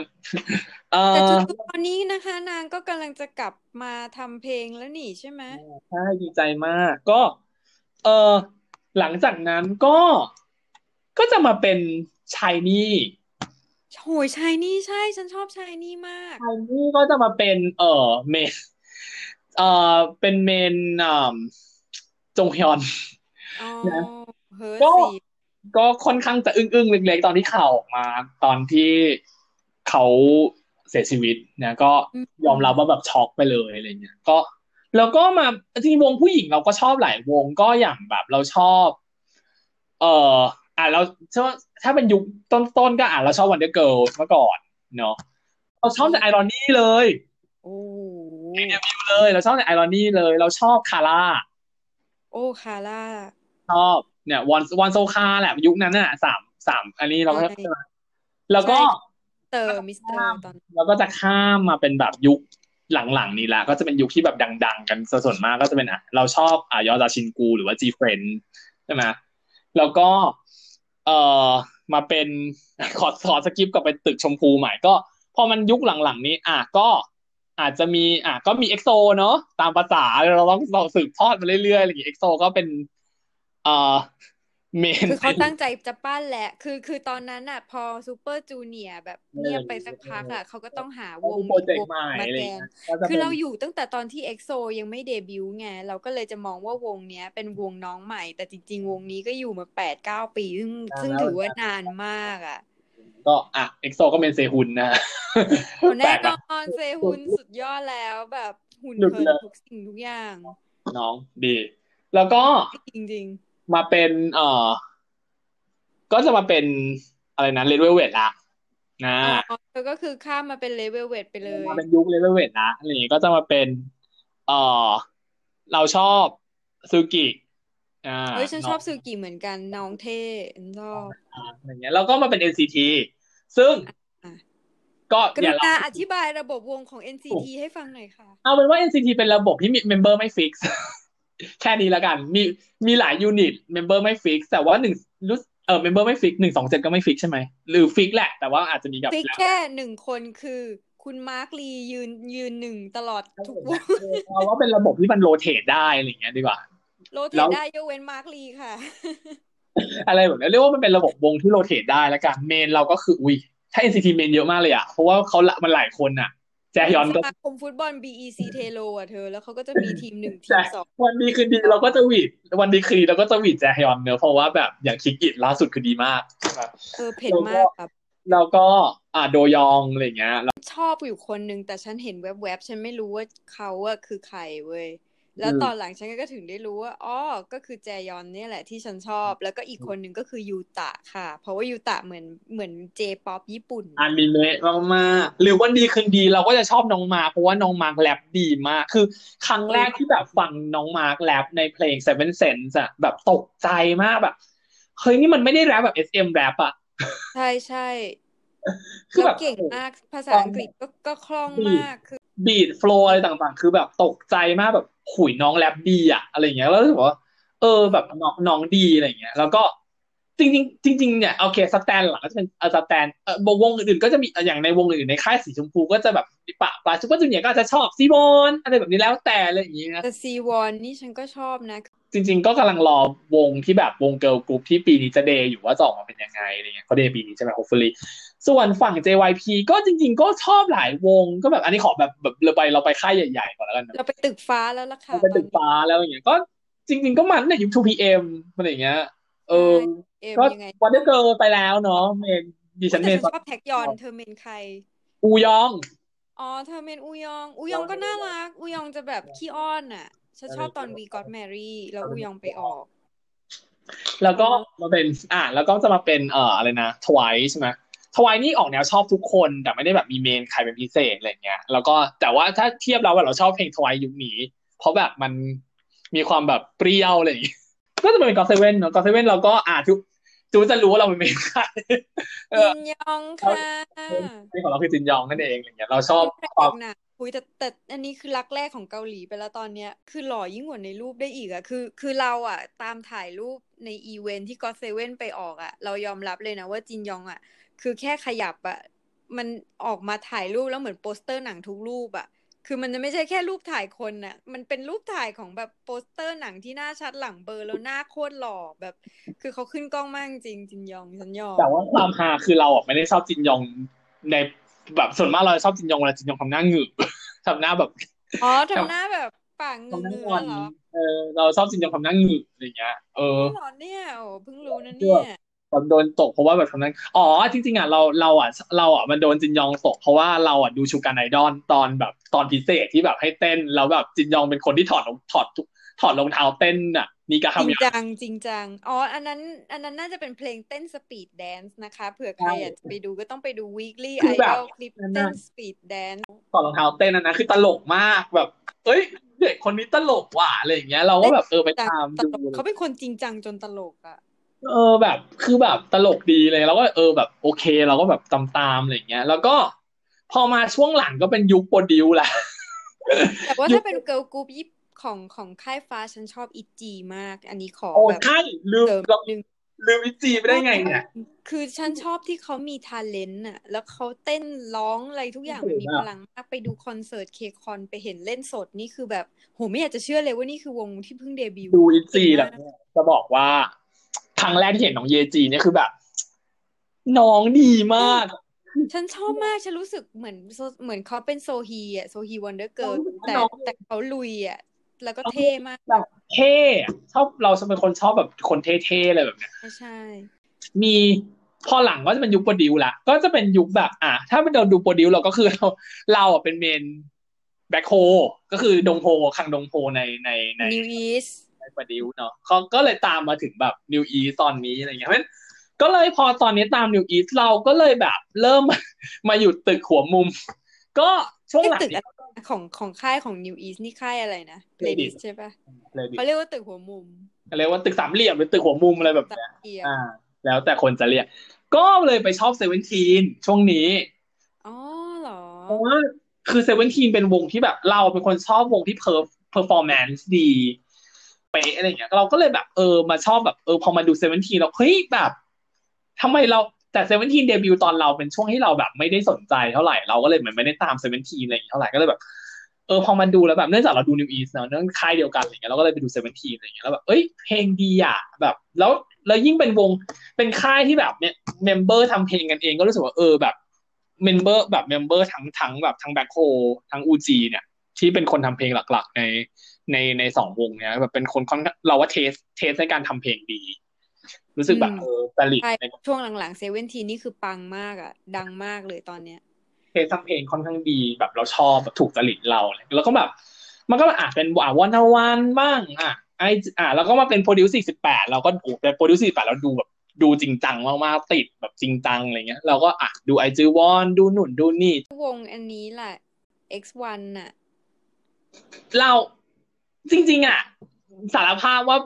เอ่แต่จุอนซูตอนนี้นะคะ นางก็กำลังจะกลับมาทำเพลงแล้วนี่ใช่ไหมใช่ดีใจมาก ก็ เออหลังจากนั้นก็ก็จะมาเป็นชายนี่ โหยชายนี่ใช่ ฉันชอบชายนี่มาก ชายนี่ก็จะมาเป็นเอ่อเมนเอ่อเป็นเมนอ่าจงฮยอนอ๋อนะเฮิร์ก็สิก็ค่อนข้างจะอึ้งๆเล็กๆตอนที่ข่าวออกมา ตอนที่เขาเสียชีวิตนะก็ยอมรับว่าแบบช็อกไปเลยอะไรเงี้ยก็แล้วก็มาจริงๆวงผู้หญิงเราก็ชอบหลายวงก็อย่างแบบเราชอบ เอ่อ อะเราถ้าถ้าเป็นยุคต้นๆก็อะเราชอบวันเดอร์เกิลเมื่อก่อนเนาะเราชอบแต่ไอรอนี่เลยโอ้โหเลยเราชอบแต่ไอรอนี่เลย เราชอบคาร่าโอ้คาร่าชอบเนี่ยวันวันโซคาแหละยุคนั้นน่ะสามสามอันนี้เราก็ใช่แล้วก็ใช่เตอร์มิสเตอร์ตอนแล้วก็จะข้ามมาเป็นแบบยุคหลังๆนี้ละก็จะเป็นยุคที่แบบดัง ๆ กันซะส่วนมากก็จะเป็นอะเราชอบอะยอจาชินกู หรือว่า GFriend ใช่ไหมแล้วก็ เอ่อมาเป็นขอขอ skip กลับไปตึกชมพูใหม่ก็ พอมันยุคหลังๆนี้ อะก็อาจจะมีอะก็มีเอ็กโซเนาะตามภาษาเราต้องเราสืบทอดมาเรื่อยๆอะไรอย่างเงี้ยเอ็กโซก็เป็นเอ่อ เมนคือเขาตั้งใจจะปั้นแหละ คือคือตอนนั้นอะ พอซูเปอร์จูเนียร์แบบเงียบไปสักพักอะเขาก็ต้องหาวงโปรเจกต์งใหม่มาอะไรแทอย่างเงี้ยก็จะคือเป็นเราอยู่ตั้งแต่ตอนที่เอ็กโซยังไม่เดบิวต์ไง เราก็เลยจะมองว่าวงเนี้ยเป็นวงน้องใหม่ แต่จริง ๆ วงนี้ก็อยู่มาแปดเก้าปี ซึ่งซึ่งถือว่านานมากอะ ก็อะเอ็กโซก็เป็นเซฮุนนะโอ้แน่ปลนกะอนเซฮุนสุดยอดแล้วแบบหุ่นหลุดเหินเลยทุกสิ่งทุกอย่าง น้องดี แล้วก็จริง มาเป็น เอ่อ ก็จะมาเป็นอะไรนะเลเวลเวทละนะๆอ๋อเธอก็คือข้ามมาเป็นเลเวลเวทไปเลย มาเป็นยุคเลเวลเวทละอะไรอย่างงี้ก็จะมาเป็น เอ่อ เราชอบซึลกิอ่าเฮ้ยฉันชอบน้องซึลกิเหมือนกันน้องเท่ฉันชอบอะไรเงี้ยแล้วก็มาเป็น NCT ซึ่งอะก็อย่างเรากรุณาอธิบายระบบวงของ NCT ให้ฟังหน่อยค่ะ เอาเป็นว่า NCT เป็นระบบที่มี member ไม่ fix แค่นี้แล้วกัน มีมีหลาย unit member ไม่ fix แต่ว่าหนึ่งรู้เออ member ไม่ fix หนึ่งสองเจ็ดก็ไม่ fix ใช่ไหมหรือ fix แหละ แต่ว่าอาจจะมีกับ fix แล้วแค่หนึ่งคนคือคุณมาร์คลียืนยืนหนึ่งตลอดทุกวงเอาว่าเป็นระบบที่มัน rotate ได้อะไรอย่างเงี้ยดีกว่า rotate ได้แล้วยกเว้นมาร์คลีค่ะ อะไรแบบนี้เรียกว่ามันเป็นระบบวงที่ rotate ได้แล้วกันเมนเราก็คืออุ้ยถ้า NCT เมนเยอะมากเลยอะเพราะว่าเขาละมันหลายคนอะ แจฮยอนสก็มาคมฟุตบอล BEC เทโลอะเธอ แล้วเขาก็จะมีทีมหนึ่งทีแต่มสองวันดีคืนดีเราก็จะหวีดวันดีคืนดีเราก็จะหวีดแจฮยอนเนอะเพราะว่าแบบอย่างคิกอิดล่าสุดคือดีมากใช่ไหมเออเผ็ดมากแบบแล้วก็อ่าโดยองอะไรอย่างเงี้ยแล้วชอบอยู่คนหนึ่งแต่ฉันเห็นแวบๆ ฉันไม่รู้ว่าเขาอะคือใครเว้ย แล้วอืมตอนหลังฉันก็ถึงได้รู้ว่าอ๋อก็คือแจยอนเนี่ยแหละที่ฉันชอบ แล้วก็อีกคนหนึ่งก็คือยูตะค่ะ เพราะว่ายูตะเหมือนเหมือน J-pop ญี่ปุ่นอนิเมะมากๆหรือวันดีคืนดีเราก็จะชอบน้องมาร์คเพราะว่าน้องมาร์คแรปดีมาก คือ ครั้งแรกที่แบบฟังน้องมาร์คแรปในเพลง Seventh Sense อะแบบตกใจมากแบบเฮ้ยนี่มันไม่ได้แรปแบบ SM แรปอะใช่ใช่ คือแบบแล้วบเก่งมากภาษาอังกฤษก็ก็คล่องมากคือ beat flow อะไรต่างๆ คือแบบตกใจมากแบบอุ๊ยน้องแรปดีอะอะไรอย่างเงี้ยแล้วรู้สึกว่าเออแบบน้องน้องดีอะไรอย่างเงี้ย แล้วก็จริงๆจริงๆเนี่ยโอเค stan หลักก็จะเป็นเออ stan เออวงอื่นๆก็จะมีอย่างในวงอื่นในค่ายสีชมพูก็จะแบบปะปะซูเปอร์จูเนียร์ก็อาจจะชอบซีวอนอะไรแบบนี้แล้วแต่อะไรอย่างเงี้ยแต่ซีวอนนี่ฉันก็ชอบนะ จริง ๆ ก็กำลังรอวงที่แบบวง girl group ที่ปีนี้จะเดบอยู่ว่าจะออกมาเป็นยังไงอะไรเงี้ยเขาเดบปีนี้ใช่ไหม hopefully ส่วนฝั่ง JYP ก็จริง ๆ ก็ชอบหลายวงก็แบบอันนี้ขอแบบแบบเราไปเราไปค่ายใหญ่ๆก่อนแล้วกันนะเราไปตึกฟ้าแล้วล่ะค่ะเราไปตึกฟ้าแล้วอย่างเงี้ยก็จริง ๆ ก็มันเนี่ยยุค 2PM อะไรอย่างเงี้ย เออเอ็มก็ยังไงวันเดอร์เกิร์ลไปแล้วเนาะเมนดิฉันเมแต่ฉันชอบแทคยอนเธอเมนใคร อูยองอ๋อเธอเมนอูยอง อูยองก็น่ารัก อูยองจะแบบขี้อ้อนอะฉันชอบตอน We Got Married แล้วอูยองไปออก แล้วก็มาเป็น อะแล้วก็จะมาเป็นเอ่ออะไรนะทไวซ์ใช่ไหม ทไวซ์นี่ออกแนวชอบทุกคนแต่ไม่ได้แบบมีเมนใครเป็นพิเศษอะไรเงี้ย แล้วก็แต่ว่าถ้าเทียบแล้วอะเราชอบเพลง JYP ยุคนี้ เพราะแบบมันมีความแบบเปรี้ยวอะไรอย่างเงี้ยก็จะเป็น GOT7 เนาะ GOT7 เราก็อะทุกคนจะรู้ว่าเราเป็นเมนใครอะจินยองค่ะเมนของเราคือจินยองนั่นเองอะไรเงี้ยเราชอบแปลความกนะคุยแต่แต่อันนี้คือรักแรกของเกาหลีไปแล้วตอนเนี้ยคือหล่อยิ่งกว่าในรูปได้อีกอะคือ คือเราอะตามถ่ายรูปในอีเวนท์ที่ GOT7 ไปออกอะเรายอมรับเลยนะว่าจินยองอะ คือแค่ขยับอะมันออกมาถ่ายรูปแล้วเหมือนโปสเตอร์หนังทุกรูปอะคือมันจะไม่ใช่แค่รูปถ่ายคนน่ะ มันเป็นรูปถ่ายของแบบโปสเตอร์หนังที่หน้าชัดหลังเบลอแล้วหน้าโคตรหล่อแบบ คือเขาขึ้นกล้องมากจริงจินยองฉันยอมแต่ว่าความฮาคือเราอะไม่ได้ชอบจินยองในแบบส่วนมากเราชอบจินยองเวลาจินยองทำหน้าหงึทำหน้าแบบอ๋อทำหน้าแบบปากเงืทำหน้า้งออนๆเหรอเออเราชอบจินยองทำหน้าหงึอะไรเงี้ยเออเหรอเนี่ยโอ้เพิ่งรู้นะเนี่ย ตอนโดนตกเพราะว่าแบบทำไมนั้น อ๋อจริงๆอะเราเราอะเราอะมันโดนจินยองตกเพราะว่าเราอะดู Weekly Idol ตอนแบบตอนพิเศษที่แบบให้เต้นแล้วแบบจินยองเป็นคนที่ถอดรองถอดทุกถอดรองเท้าเต้นอะนี่ก็จริงทำอย่างจังจริงจังอ๋ออันนั้น อันนั้นน่าจะเป็นเพลงเต้น speed dance นะคะเผื่อใครใช่อยากจะไปดูก็ต้องไปดู Weekly คือแบบ Idol คลิปนั่นน่ะเต้น่ะนสปีดแดนซ์ถอดรองเท้าเต้นอันนั้นคือตลกมากแบบ เอ้ยเด็กคนนี้ตลกว่ะอะไรอย่างเงี้ยเราก็แบบเออไปตามดูตลกเขาเป็นคนจริงจังจนตลกอะ เออแบบคือแบบตลกดีเลยแล้วก็เออแบบโอเคเราก็แบบตามตามๆอะไรอย่างเงี้ย แล้วก็พอมาช่วงหลังก็เป็นยุค Produce แหละแต่ว่ายุคถ้าเป็น girl group ยุคของของค่ายฟ้าฉันชอบ ITZY มาก อันนี้ขอโอ้แบบใช่ลืมเสริมเราหนึ่งลืม ITZY ไปได้ไงเนี่ยคือฉันชอบที่เขามี talent อะ แล้วเขาเต้นร้องอะไรทุกอย่างโอ้มันโหมีแบบพลังมากไปดูคอนเสิร์ต KCON ไปเห็นเล่นสดนี่คือแบบโหไม่อยากจะเชื่อเลยว่านี่คือวงที่เพิ่งเดบิวต์ดูอิจีเก่งแล้วมากเนี่ยจะบอกว่า ครั้งแรกที่เห็นน้องเยจีเนี่ยคือแบบ น้องดีมาก ฉันชอบมาก ฉันรู้สึกเหมือนโซเหมือนเขาเป็นโซฮีอะโซฮี Wonder Girls แต่น้องแต่เขาลุยอะแล้วก็เท่มากแบบเท่อะชอบเราจะเป็นคนชอบแบบคนเท่ๆอะไรแบบเนี้ยใช่ใช่ มีพอหลังก็จะเป็นยุค Produce ละก็จะเป็นยุคแบบ อะถ้าเป็นเราดู Produce เราก็คือเราเราอะเป็นเมนแบ็คโฮก็คือดงโฮคังดงโฮในในใน NU'EST ใน Produce เนาะเขาก็เลยตามมาถึงแบบนิวอีตอนนี้อะไรเงี้ยเพราะฉะนั้นก็เลยพอตอนนี้ตามนิวอีเราก็เลยแบบ เริ่มมาอยู่ตึกหัวมุม ก็ช่วงหลังตึกนี้อะไรของของค่ายของ NU'EST นี่ค่ายอะไรนะ Pledis Pledis ใช่ปะเลยดิเขาเรียกว่าตึกหัวมุมเรียกว่าตึกสามเหลี่ยมหรือตึกหัวมุมอะไรแบบเนี้ยสามเหลี่ยมอ่า แล้วแต่คนจะเรียก ก็เลยไปชอบ SEVENTEEN ช่วงนี้อ๋อเหรอเพราะว่าคือ SEVENTEEN เป็นวงที่แบบเราเป็นคนชอบวงที่ per performance ดี เป๊ะอะไรเงี้ยเราก็เลยแบบเออมาชอบแบบเออพอมาดู SEVENTEEN เราเฮ้ยแบบทำไมเราแต่ SEVENTEEN debut ตอนเราเป็นช่วงที่เราแบบไม่ได้สนใจเท่าไหร่เราก็เลยเหมือนไม่ได้ตาม SEVENTEEN อะไรอย่างเงี้ยเท่าไหร่ก็เลยแบบเออพอมาดูแล้วแบบเนื่องจากเราดู NU'EST เนาะเนื่องค่ายเดียวกันอะไรเงี้ยเราก็เลยไปดู SEVENTEEN อะไรเงี้ยแล้วแบบเอ้ยเพลงดีอะแบบ แล้วแล้วยิ่งเป็นวงเป็นค่ายที่แบบเนี่ย member ทำเพลงกันเองก็รู้สึกว่าเออแบบ member แบบ member ทั้งทั้งแบบทั้งแบ็คโฮทั้งอูจีเนี่ย ที่เป็นคนทำเพลงหลัก ๆ ใน ในในสองวงเนี้ยแบบเป็นคนค่อนเราว่า taste taste ในการทำเพลงดี รู้สึกแบบเออผลิตใช่ในช่วงหลังๆ SEVENTEEN นี่คือปังมากอะ ดังมากเลยตอนเนี้ยtaste ทำเพลงค่อนข้างดีแบบเราชอบแบบถูกจริตเราเลยแล้วก็แบบ มันก็อะเป็นอะ Wanna One บ้างอะไออะแล้วก็มาเป็น Produce สี่สิบแปดเราก็โอ้เป็น Produce สี่แปดเราดูแบบดูจริงจังมากๆติดแบบจริงจังอะไรเงี้ย เราก็อะดูไอจีวอนดูหนุนดูนี่วงอันนี้แหละ X1 น่ะ เรา จริง ๆ อะ สารภาพว่า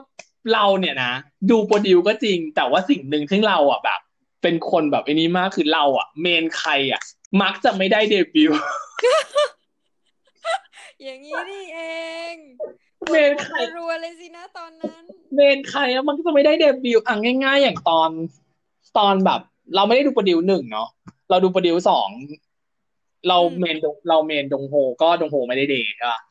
เราเนี่ยนะดู Produce ก็จริง แต่ว่าสิ่งหนึ่งที่เราอะแบบ เป็นคนแบบไอ้นี้มากคือเราอะ เมนใครอะ มักจะไม่ได้เดบิวต์อย่างนี้นี่เองเมนใครรัวๆเลยสินะตอนนั้น เมนใครอะมันก็จะไม่ได้เดบิวต์อะง่ายๆ อย่างตอน ตอนแบบ เราไม่ได้ดู Produce หนึ่งเนาะเราดู Produce สองเราอืมเมนดงเราเมนดงโฮ ก็ดงโฮไม่ได้เดบใช่ปะ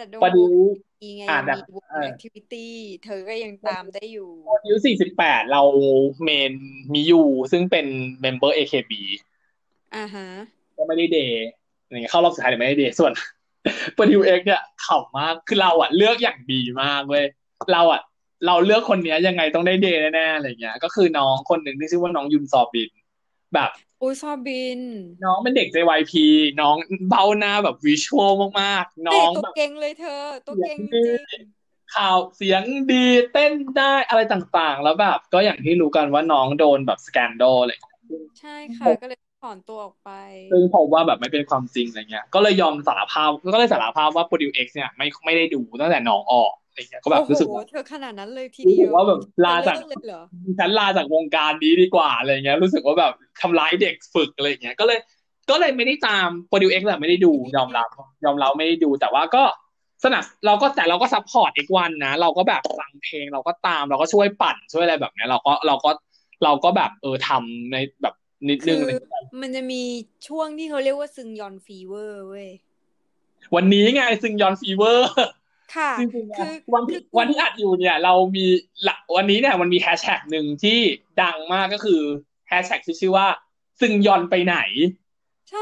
แต่โด Produce มีไงอ่าแบบมีวงเออ activityเธอก็ยังตามได้อยู่ Produce สี่สิบแปดเราเมนมิยูซึ่งเป็น member AKB อ่าฮะก็ไม่ได้เดบอะไรเงี้ยเข้ารอบสุดท้ายแต่ไม่ได้เดบส่วน Produce X เนี่ยขำมากคือเราอะเลือกอย่างดีมากเว้ยเราอะเราเลือกคนเนี้ยยังไงต้องได้เดบแน่ๆอะไรเงี้ย ก็คือน้องคนหนึ่งที่ชื่อว่าน้องยุนซอบิน แบบอุ้ยซอบิน น้องเป็นเด็ก JYP น้องเบ้าหน้าแบบ visualมากๆ น้เฮ้อยงตัวแบบเก่งเลยเธอ ตัวเก่งจเสียงริดีงข่าวเสียงดีเต้นได้อะไรต่างๆ แล้วแบบ ก็อย่างที่รู้กันว่าน้องโดนแบบสแกนโดลเลยใช่ค่ะ ก็เลยถอนตัวออกไปซึ่งพบว่าแบบไม่เป็นความจริงอะไรเงี้ย ก็เลยยอมสารภาพก็เลยสารภาพว่า Produce X เนี่ยไม่ไม่ได้ดูตั้งแต่น้องออก อะไรเงี้ยก็แบบโอ้โหรู้สึกว่าเธอขนาดนั้นเลยทีรู้เดีสึยกวว่าแบบลาจากเธอเลิกเลยเหรอฉันลาจากวงการนี้ดีกว่าอะไรเงี้ย รู้สึกว่าแบบทำร้ายเด็กฝึกอะไรเงี้ยก็เลยก็เลยไม่ได้ตาม Produce X แหละไม่ได้ดูยอมรับ ยอมรับไม่ได้ดูแต่ว่าก็สนับเราก็แต่เราก็ support X1 นะ เราก็แบบฟังเพลงเราก็ตามเราก็ช่วยปั่นช่วยอะไรแบบเนี้ยเราก็เราก็เราก็แบบเออทำในแบบนิดนึงคืออะไรเงี้ยมันจะมีช่วงที่เขาเรียกว่าซึงยอน fever เว้ยวันนี้ไงซึงยอน fever ค่ะจริงๆนะคือวันคืที่วันที่อัดอยู่เนี่ย เรามีละวันนี้เนี่ยมันมีแฮชแท็กหนึ่งที่ดังมากก็คือแฮชแท็กที่ชื่อว่า ซึงยอนไปไหน ใช่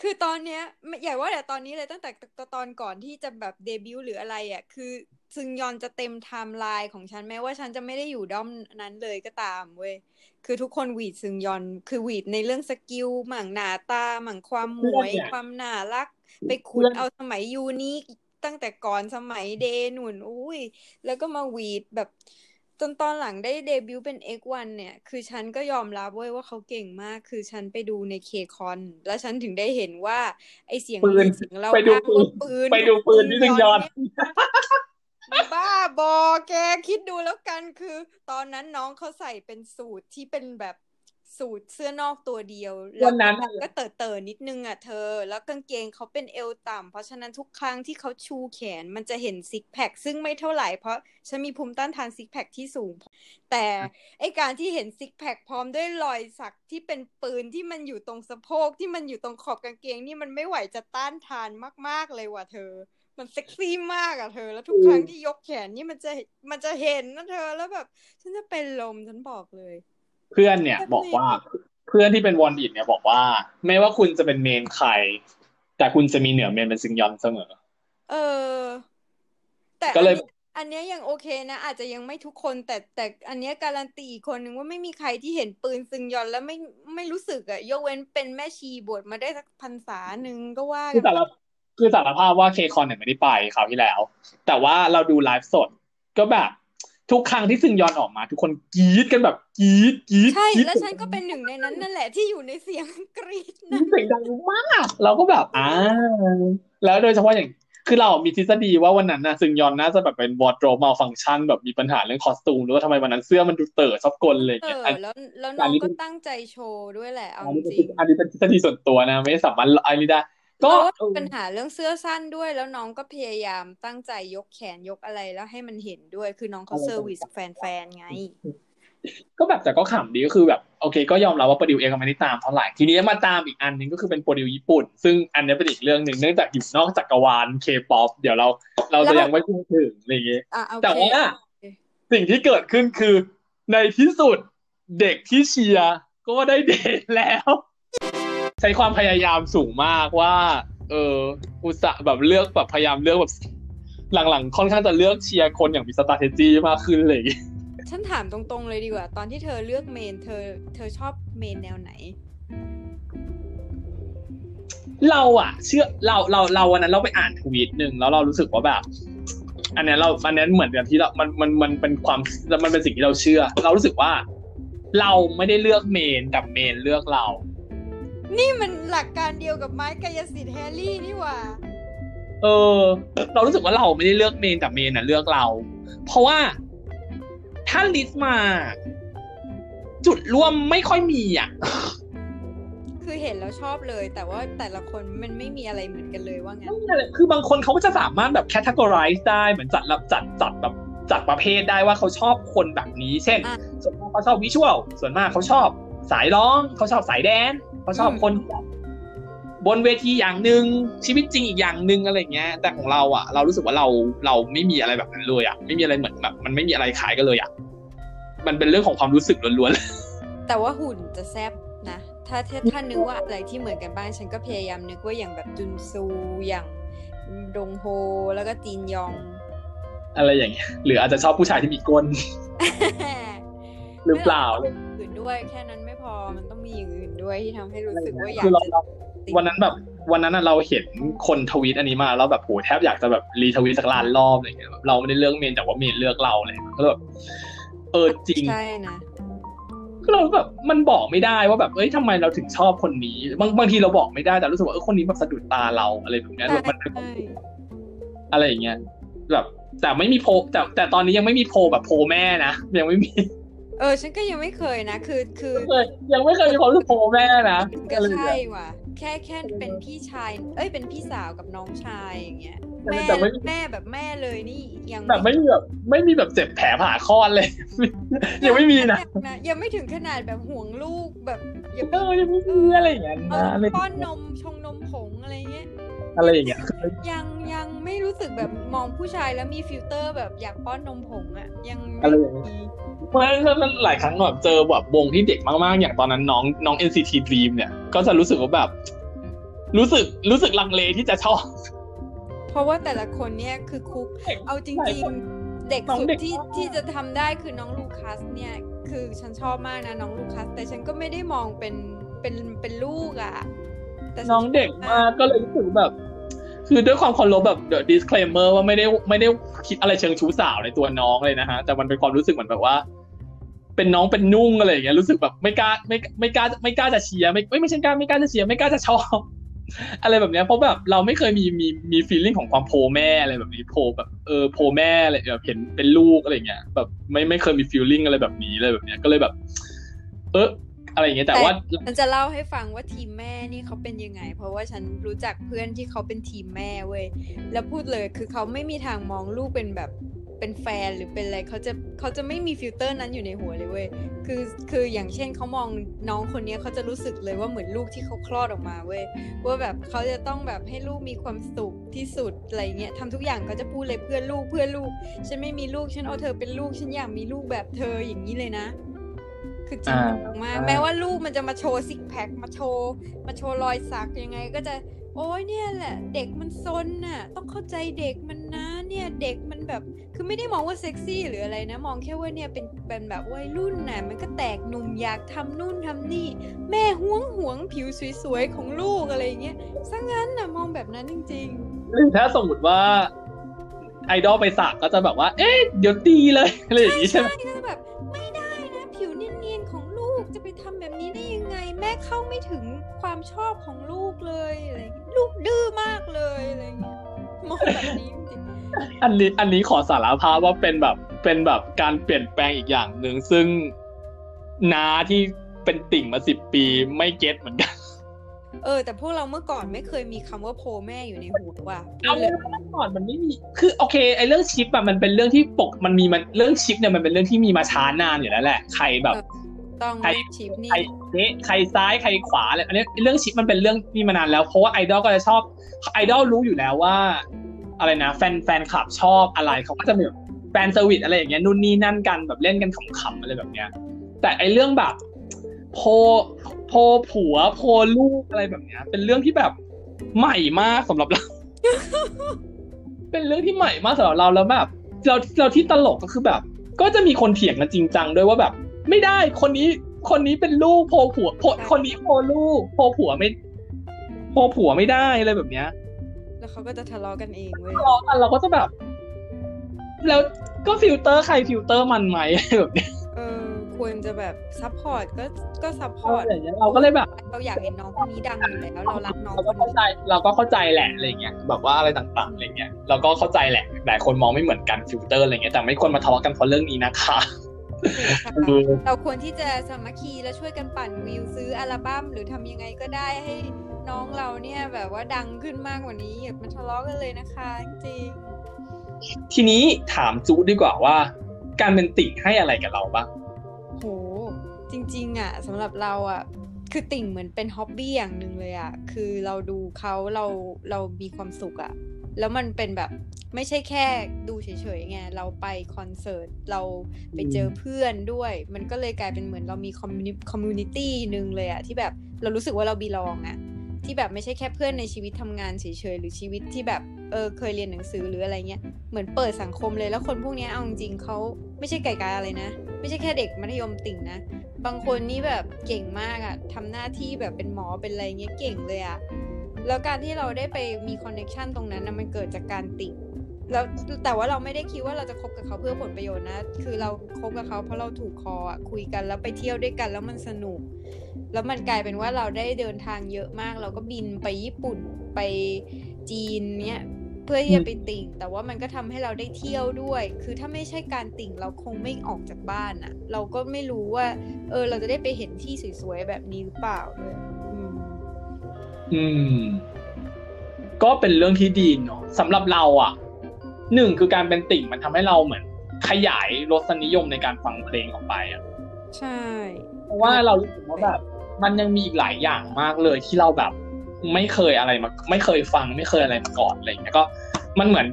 คือตอนเนี้ยไม่อย่าว่าแต่ตอนนี้เลยตั้งแต่ตอนก่อนที่จะแบบเดบิวต์หรืออะไรอะคือ ซึงยอนจะเต็มไทม์ไลน์ของฉันแม้ว่าฉันจะไม่ได้อยู่ด้อมนั้นเลยก็ตามเว้ยคือทุกคนหวีดซึงยอนคือหวีดในเรื่อง skill มั่งหน้าตามั่งความหมวยเพื่อนเนี่ยความน่ารัก เพื่อนไปขุดเอาสมัย UNIQ ตั้งแต่ก่อนสมัยเดบนู่นอุ้ย แล้วก็มาหวีดแบบจนตอนหลังได้เดบิวต์เป็น X1 เนี่ย คือฉันก็ยอมรับเว้ยว่าเขาเก่งมาก คือฉันไปดูในเคคอน แล้วฉันถึงได้เห็นว่า ไอเสียงปืนเสียงเราไปดูอ้างปืว่านปืน ไปดูปืนที่ซึงยอนเนี่ยบ้าบอแกคิดดูแล้วกันคือ ตอนนั้นน้องเขาใส่เป็นสูตรที่เป็นแบบ สูตรเสื้อนอกตัวเดียว แล้วัวนนั้นก็แบบก็เต๋อเตอๆนิดนึงอะเธอ แล้วกางเกงเขาเป็นเอวต่ำเพราะฉะนั้นทุกครั้งที่เขาชูแขนมันจะเห็นซิกแพคซึ่งไม่เท่าไหร่เพราะฉันมีภูมิต้านทานซิกแพคที่สูง แต่ไอการที่เห็นซิกแพคพร้อมด้วยรอยสักที่เป็นปืนที่มันอยู่ตรงสะโพกที่มันอยู่ตรงขอบกางเกงนี่มันไม่ไหวจะต้านทานมาก ๆเลยว่ะเธอ มันเซ็กซี่มากอะเธอ แล้วทุกครั้งที่ยกแขนนี่มันจะมันจะเห็นนะเธอแล้วแบบ ฉันจะเป็นลมฉันบอกเลย เพื่อนเนี่ยบอกว่าเพื่อนที่เป็นวอนอิดเนี่ยบอกว่า ไม่ว่าคุณจะเป็นเมนใคร แต่คุณจะมีเหนือเมนเป็นซึงยอนเสมอ เออ แต่ก็อันเลยเนี้ยอันเนี้ยยังโอเคนะ อาจจะยังไม่ทุกคน แต่แต่อันเนี้ยการันตีอีกคนนึงว่าไม่มีใครที่เห็นปืนซึงยอนแล้วไม่ไม่รู้สึกอะยกเว้นเป็นแม่ชีบวชมาได้สักพรรษาหนึ่งก็ว่าคืกัอนสารคือสารภาพว่าเคคอนเนี่ยไม่ได้ไปคราวที่แล้ว แต่ว่าเราดูไลฟ์สดก็แบบ ทุกครั้งที่ซึงยอนออกมา ทุกคนกรี๊ดกันแบบกรี๊ดกรี๊ดใช่กรี๊ดแล้วฉันก็เป็นหนึ่งในนั้นนั่นแหละที่อยู่ในเสียงกรี๊ดนะเสียงดังมาก เราก็แบบอ่าแล้วโดยเฉพาะอย่างคือเรามีทฤษฎีว่าวันนั้นนะซึงยอนน่าจะแบบเป็นวอร์ดโรมาฟัง c t ชันแบบมีปัญหาเรื่อง costume หรือว่าทำไมวันนั้นเสื้อมันดูเต่อชอบกลอะไรอย่างเอเงี้ยออันแล้วแล้วน้อัอนงนี้ก็เป็นตั้งใจโชว์ด้วยแหละเอาอันนี้จเป็นริงอันนี้เป็นทฤษฎีส่วนตัวนะ ไม่สามารถอันนี้ได้ ก็เราว่าเออปัญหาเรื่องเสื้อสั้นด้วย แล้วน้องก็พยายามตั้งใจยกแขนยกอะไรแล้วให้มันเห็นด้วย คือน้องเขาอะไร service แฟนๆไง ก็แบบแต่ก็ขำดีก็คือแบบโอเค ก็ยอมรับว่า Produce เองก็ไม่ได้ตามเท่าไหร่ทีนี้มาตามอีกอันหนึงก็คือเป็น Produce ญี่ปุ่น ซึ่งอันนี้เป็นอีกเรื่องหนึ่งเนื่องจากอยู่นอกจักรวาลเคป๊อปเดี๋ยวเรา เราจะยังไม่พูดถึงอะไรอย่างเงี้ยอะโอแต่เคว่าสิ่งที่เกิดขึ้นคือในที่สุดเด็กที่เชียร์ก็ได้เดทแล้ว ใช้ความพยายามสูงมากว่า เอออุตส่าห์แบบเลือกแบบพยายามเลือกแบบหลังๆ ค่อนข้างจะเลือกเชียร์คนอย่างมี strategy มากขึ้นเลยฉันถามตรงๆเลยดีกว่า ตอนที่เธอเลือกเมน เธอ เธอชอบเมนแนวไหน เราอะเชื่อเราเราเราวันนั้นเราไปอ่านทวีตหนึ่งแล้วเรารู้สึกว่าแบบ อันเนี้ยเราอันเนี้ยเหมือนกับที่เรา มันมันมันเป็นความมันเป็นสิ่งที่เราเชื่อ เรารู้สึกว่า เราไม่ได้เลือกเมนแต่เมนเลือกเรา นี่มันหลักการเดียวกับไม้กายสิทธิ์แฮร์รี่นี่หว่า เออ เรารู้สึกว่าเราไม่ได้เลือกเมนแต่เมนน่ะเลือกเรา เพราะว่าถ้าลิสต์มา จุดร่วมไม่ค่อยมีอะ คือเห็นแล้วชอบเลย แต่ว่าแต่ละคนมันไม่มีอะไรเหมือนกันเลยว่างั้นคือบางคนเขาก็จะสามารถแบบ categorize ได้เหมือนจัดระจัดจัดแบบจัดประเภทได้ว่าเขาชอบคนแบบนี้ เช่นอะส่วนมากเขาชอบวิชวลส่วนมากเขาชอบสายร้องเขาชอบสายแดนซ์ เขาชอบอืมคนแบบบนเวทีอย่างหนึ่งชีวิตจริงอีกอย่างหนึ่งอะไรเงี้ย แต่ของเราอะ เรารู้สึกว่าเราเราไม่มีอะไรแบบนั้นเลยอะไม่มีอะไรเหมือนแบบมันไม่มีอะไรขายกันเลยอะมันเป็นเรื่องของความรู้สึกล้วนๆแต่ว่าหุ่นจะแซบนะถ้าถ้าถ้านึกว่าอะไรที่เหมือนกันบ้างฉันก็พยายามนึกว่าอย่างแบบจุนซูอย่างดงโฮแล้วก็จีนยอง อะไรอย่างเงี้ยหรืออาจจะชอบผู้ชายที่มีก้นหรือเปล่าอื่นด้วยแค่นั้นไม่พ อมันต้องมีอย่างอื่นด้วยที่ทำให้รู้สึกว่าอยากคือเราจะเราวันนั้นแบบวันนั้นน่ะเราเห็นคนทวีตอันนี้มาแล้วแบบโหแทบอยากจะแบบรีทวีตสักล้านรอบอะไรเงี้ยแบบเราไม่ได้เลือกเมนแต่ว่าเมนเลือกเราอะไรเลยก็แบบเออจริงใช่นะคือเราแบบมันบอกไม่ได้ว่าแบบเอ้ยทำไมเราถึงชอบคนนี้ บางบางทีเราบอกไม่ได้แต่รู้สึกว่าเออคนนี้แบบสะดุดตาเราอะไรแบบเนี้ยใช่มันเป็นใช่อะไรอย่างเงี้ยแบบแต่ไม่มีโพลแต่แต่ตอนนี้ยังไม่มีโพลแบบโพลแม่นะยังไม่มี เออ ฉันก็ยังไม่เคยนะ คือคือเคยยังไม่เคยมีความรู้สึกโพแม่นะก็อะไรอย่างใช่เงี้ยว่ะ แค่แค่เป็นพี่ชาย เอ้ยเป็นพี่สาวกับน้องชายอย่างเงี้ยแต่แม่แต่ไม่แม่แบบแม่เลยนี่ยังแบบไม่มีแบบไม่มีแบบเจ็บแผลผ่าคลอดเลย ยังไม่มีนะยังไม่ถึงขนาดแบบห่วงลูกแบบอย่าเออยังไม่มีอะไรอย่างเงี้ยเอนะออะไรป้อนนมชงนมผงอะไรเงี้ยอะไรอย่างเงี้ยคือยังยังไม่รู้สึกแบบมองผู้ชายแล้วมีฟิลเตอร์แบบอยากป้อนนมผงอะยังอะไรไม่อย่างเงี้ย มีเพราะฉะนั้นหลายครั้งแบบเจอแบบวงที่เด็กมากๆ อย่างตอนนั้นน้องน้อง NCT Dream เนี่ย ก็จะรู้สึกว่าแบบ รู้สึกรู้สึกลังเลที่จะชอบ เพราะว่าแต่ละคนเนี่ยคือคุก เอาจหลายริงคนๆเด็กน้องสุดเด็กที่มากที่จะทำได้คือน้องลูคัสเนี่ย คือฉันชอบมากนะน้องลูคัส แต่ฉันก็ไม่ได้มองเป็นเป็นเป็นลูกอะแต่ฉัน้องเด็กมากก็เลยรู้สึกแบบคือด้วยความเคารพแบบ the disclaimer ว่าไม่ได้ไม่ได้คิดอะไรเชิงชู้สาวในตัวน้องเลยนะฮะ แต่มันเป็นความรู้สึกเหมือนแบบว่า เป็นน้องเป็นนุ่งอะไรอย่างเงี้ยรู้สึกแบบไม่กล้าไม่ไม่กล้าไม่กล้าจะเชียร์ไม่ไม่ใช่กล้าไม่กล้าจะเชียร์ไม่กล้าจะชอบอะไรแบบเนี้ยเพราะแบบเราไม่เคยมีมีมีฟีลลิ่งของความโพแม่อะไรแบบนี้โพแบบเออโพแม่อะไรแบบเห็นเป็นลูกอะไรเงี้ยแบบไม่ไม่เคยมีฟีลลิ่งอะไรแบบนี้เลยแบบเนี้ยก็เลยแบบ เอออะไรอย่างเงี้ยแต่ว่าฉันจะเล่าให้ฟังว่าทีมแม่นี่เขาเป็นยังไง เพราะว่าฉันรู้จักเพื่อนที่เขาเป็นทีมแม่เว้ยแล้วพูดเลยคือเขาไม่มีทางมองลูกเป็นแบบ เป็นแฟนหรือเป็นอะไรเขาจะเขาจะไม่มีฟิลเตอร์นั้นอยู่ในหัวเลยเว้ยคือคืออย่างเช่นเขามองน้องคนเนี้ยเขาจะรู้สึกเลยว่าเหมือนลูกที่เขาคลอดออกมาเว้ยว่าแบบเขาจะต้องแบบให้ลูกมีความสุขที่สุดอะไรเงี้ยทำทุกอย่างเขาจะพูดเลยเพื่อลูกเพื่อลูก ฉันไม่มีลูกฉันเอาเธอเป็นลูกฉันอยากมีลูกแบบเธออย่างนี้เลยนะคือจริงอ่าจังมากแม้ว่าลูกมันจะมาโชว์ six pack มาโชว์มาโชว์รอยสักยังไงก็จะ โอ้ยเนี่ยแหละ เด็กมันซนน่ะ ต้องเข้าใจเด็กมันนะเนี่ยเด็กมันแบบ คือไม่ได้มองว่าเซ็กซี่หรืออะไรนะ มองแค่ว่าเนี่ยเป็นเป็นแบบวัยรุ่นน่ะมันก็แตกหนุ่มอยากทำนู่นทำนี่ แม่ห่วงห่วงผิวสวยๆของลูกอะไรอย่างเงี้ยซะงั้นน่ะมองแบบนั้นจริงหรือถ้าสมมติว่าไอดอลไปสักก็จะแบบว่า เอ๊ะเดี๋ยวตีเลยอะไรอย่างนี้ๆใช่ไหมก็จะแบบไม่ได้นะผิวเนียนๆของลูกจะไปทำแบบนี้ได้ยังไง แม่เข้าไม่ถึง ความชอบของลูกเลยอะไรอย่างเงี้ยลูกดื้อมากเลยอะไรอย่างเงี้ยมองแบบนี้จริงอันนี้อันนี้ขอสารภาพว่าเป็นแบบเป็นแบบการเปลี่ยนแปลงอีกอย่างหนึ่งซึ่งน้าที่เป็นติ่งมาสิบปีไม่เก็ตเหมือนกันๆเออ แต่พวกเราเมื่อก่อนไม่เคยมีคำว่าโพแม่อยู่ในหัวว่ะเอาเมื่อก่อนมันไม่มีคือโอเคไอ้เรื่องชิปอะมันเป็นเรื่องที่ปกมันมีมันเรื่องชิปเนี่ยมันเป็นเรื่องที่มีมาช้านานอยู่แล้วแหละใครแบบ ต้องใคร shipนี่ใครนี่ใครซ้ายใครขวาอะไรอันนี้เรื่อง ship มันเป็นเรื่องมีมานานแล้ว เพราะว่าไอดอลก็จะชอบไอดอลรู้อยู่แล้วว่า อะไรนะ แฟนแฟนคลับชอบอะไรเขาก็จะมีแบบ fan service อะไรอย่างเงี้ยนู่นนี่นั่นกันแบบเล่นกันขำๆอะไรแบบเนี้ย แต่ไอเรื่องแบบโพโพผัวโพลูกอะไรแบบเนี้ย เป็นเรื่องที่แบบใหม่มากสำหรับเรา เป็นเรื่องที่ใหม่มากสำหรับเราแล้วแบบเราเราที่ตลกก็คือแบบ ก็จะมีคนเถียงกันจริงจังด้วยว่าแบบ ไม่ได้คนนี้คนนี้เป็นลูกโพผัวโพคนนี้โพลูกโพผัวไม่ โพผัวไม่ได้อะไรแบบเนี้ย แล้วเขาก็จะทะเลาะกันเองเว้ยทะเลาะกันเราก็จะแบบ แล้วก็ฟิลเตอร์ใครฟิลเตอร์มันไหมแบบเนี้ยเออควรจะแบบ support ก็ก็ support อะไรอย่างเงี้ยเราก็เลยแบบ เราอยากเห็นน้องคนนี้ดังอยู่แล้วเรารักน้องเราคก็นเข้านี้ใจเราก็เข้าใจแหละอะไรเงี้ยแบบว่าอะไรต่างๆอะไรเงี้ยเราก็เข้าใจแหละหลายคนมองไม่เหมือนกันฟิลเตอร์อะไรเงี้ยแต่ไม่ควรมาทะเลาะกันเพราะเรื่องนี้นะคะค่ะคือ เราควรที่จะสามัคคีและช่วยกันปั่นวิวซื้ออัลบั้มหรือทำยังไงก็ได้ให้น้องเราเนี่ยแบบว่าดังขึ้นมากกว่านี้อย่ามาทะเลาะกันเลยนะคะจริงทีนี้ถามจูดีกว่าว่า การเป็นติ่งให้อะไรกับเราบ้างโหจริง ๆ อะสำหรับเราอะคือติ่งเหมือนเป็น hobby อย่างหนึ่งเลยอะคือเราดูเขาเราเรามีความสุขอะแล้วมันเป็นแบบ ไม่ใช่แค่ดูเฉยๆไงเราไปคอนเสิร์ตเราไปเจอเพื่อนด้วย มันก็เลยกลายเป็นเหมือนเรามี commu- community หนึ่งเลยอะที่แบบเรารู้สึกว่าเรา belong อะที่แบบไม่ใช่แค่เพื่อนในชีวิตทำงานเฉยๆหรือชีวิตที่แบบเออเคยเรียนหนังสือหรืออะไรเงี้ยเหมือนเปิดสังคมเลยแล้วคนพวกเนี้ยเอาจริงๆเขาไม่ใช่ไก่กาอะไรนะ ไม่ใช่แค่เด็กมัธยมติ่งนะ บางคนนี่แบบเก่งมากอะทำหน้าที่แบบเป็นหมอเป็นอะไรเงี้ยเก่งเลยอะแล้วการที่เราได้ไปมีคอนเน c ชันตรงนั้นนะมันเกิดจากการติ่ง แล้วแต่ว่าเราไม่ได้คิดว่าเราจะคบกับเขาเพื่อผลประโยชน์นะ คือเราคบกับเขาเพราะเราถูกคออะคุยกันแล้วไปเที่ยวด้วยกันแล้วมันสนุก แล้วมันกลายเป็นว่าเราได้เดินทางเยอะมาก เราก็บินไปญี่ปุ่นไปจีนเนี้ยเพื่อที่จะไปติ่ง แต่ว่ามันก็ทำให้เราได้เที่ยวด้วย คือถ้าไม่ใช่การติ่งเราคงไม่ออกจากบ้านอะเราก็ไม่รู้ว่า เออ เราจะได้ไปเห็นที่สวยๆแบบนี้หรือเปล่าด้วยอืมอืมก็เป็นเรื่องที่ดีเนาะสำหรับเราอะ หนึ่งคือการเป็นติ่งมันทำให้เราเหมือน ขยายรสนิยมในการฟังเพลงออกไปอะใช่ เพราะว่าเรารู้สึกว่าแบบ มันยังมีอีกหลายอย่างมากเลยที่เราแบบ ไม่เคยอะไรมา ไม่เคยฟังไม่เคยอะไรมาก่อนอะไรอย่างเงี้ยก็ มันเหมือน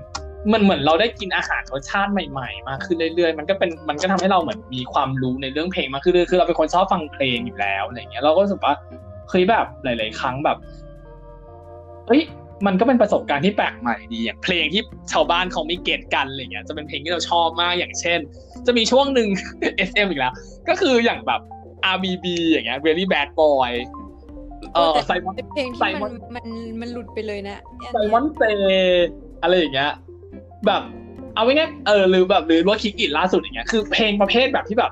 มันเหมือนเราได้กินอาหารรสชาติใหม่ๆ มากขึ้นเรื่อยๆ มันก็เป็นมันก็ทำให้เราเหมือนมีความรู้ในเรื่องเพลงมากขึ้นเรื่อยๆคือเราเป็นคนชอบฟังเพลงอยู่แล้วอะไรอย่างเงี้ยเราก็รู้สึกว่าเฮ้ยแบบหลาย ๆ ครั้งแบบเฮ้ย มันก็เป็นประสบการณ์ที่แปลกใหม่ดีอย่างเพลงที่ชาวบ้านเขาไม่เก็ตกันอะไรเงี้ยจะเป็นเพลงที่เราชอบมากอย่างเช่น จะมีช่วงหนึ่ง SM อีกแล้ว ก็คืออย่างแบบ RBB อย่างเงี้ย Very Bad Boy เออแต่ไซมอนเป็นเพลงไซที่มมัอนนมันมันหลุดไปเลยนะอันไซเนี้ยมอนเซอะไรอย่างเงี้ย แบบเอาไว้ง่ายๆเออหรือแบบหรือว่าคิกอินล่าสุดอย่างเงี้ยคือเพลงประเภทแบบที่แบบ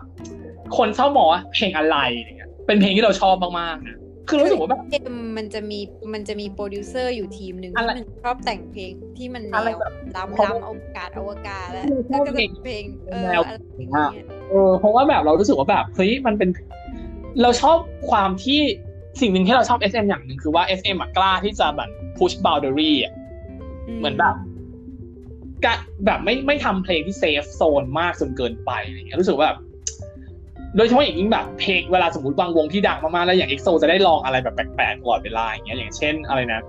คนชอบมองว่าเพลงอะไรอย่างเงี้ยเป็นเพลงที่เราชอบมากๆนะ คือรู้สึกว่าแบบ SM มันจะมีมันจะมีโปรดิวเซอร์อยู่ทีมหนึ่งอะไรที่มันชอบแต่งเพลงที่มันแนอะไรวแบบล้ำเพราะล้ำอวกาศอวกาศแล้วชแล้อวบก็เพจะลงเพลงเออแนวอะไรอย่างเงี้ยเออเพราะว่าแบบเรารู้สึกว่าแบบเฮ้ยมันเป็น เราชอบความที่สิ่งหนึ่งที่เราชอบ SM อย่างหนึ่งคือว่า SM อะกล้าที่จะแบบ push boundary อะเหมือนแบบกะแบบไม่ไม่ทำเพลงที่เซฟโซนมากจนเกินไปอะไรเงี้ยรู้สึกว่าแบบ โดยเฉพาะอย่างยิ่งแบบเพลงเวลาสมมติบางวงที่ดังมากๆแล้วอย่าง EXO จะได้ลองอะไรแบบแปลกๆตลอดเวลาอย่างเงี้ยอย่างเช่นอะไรนะ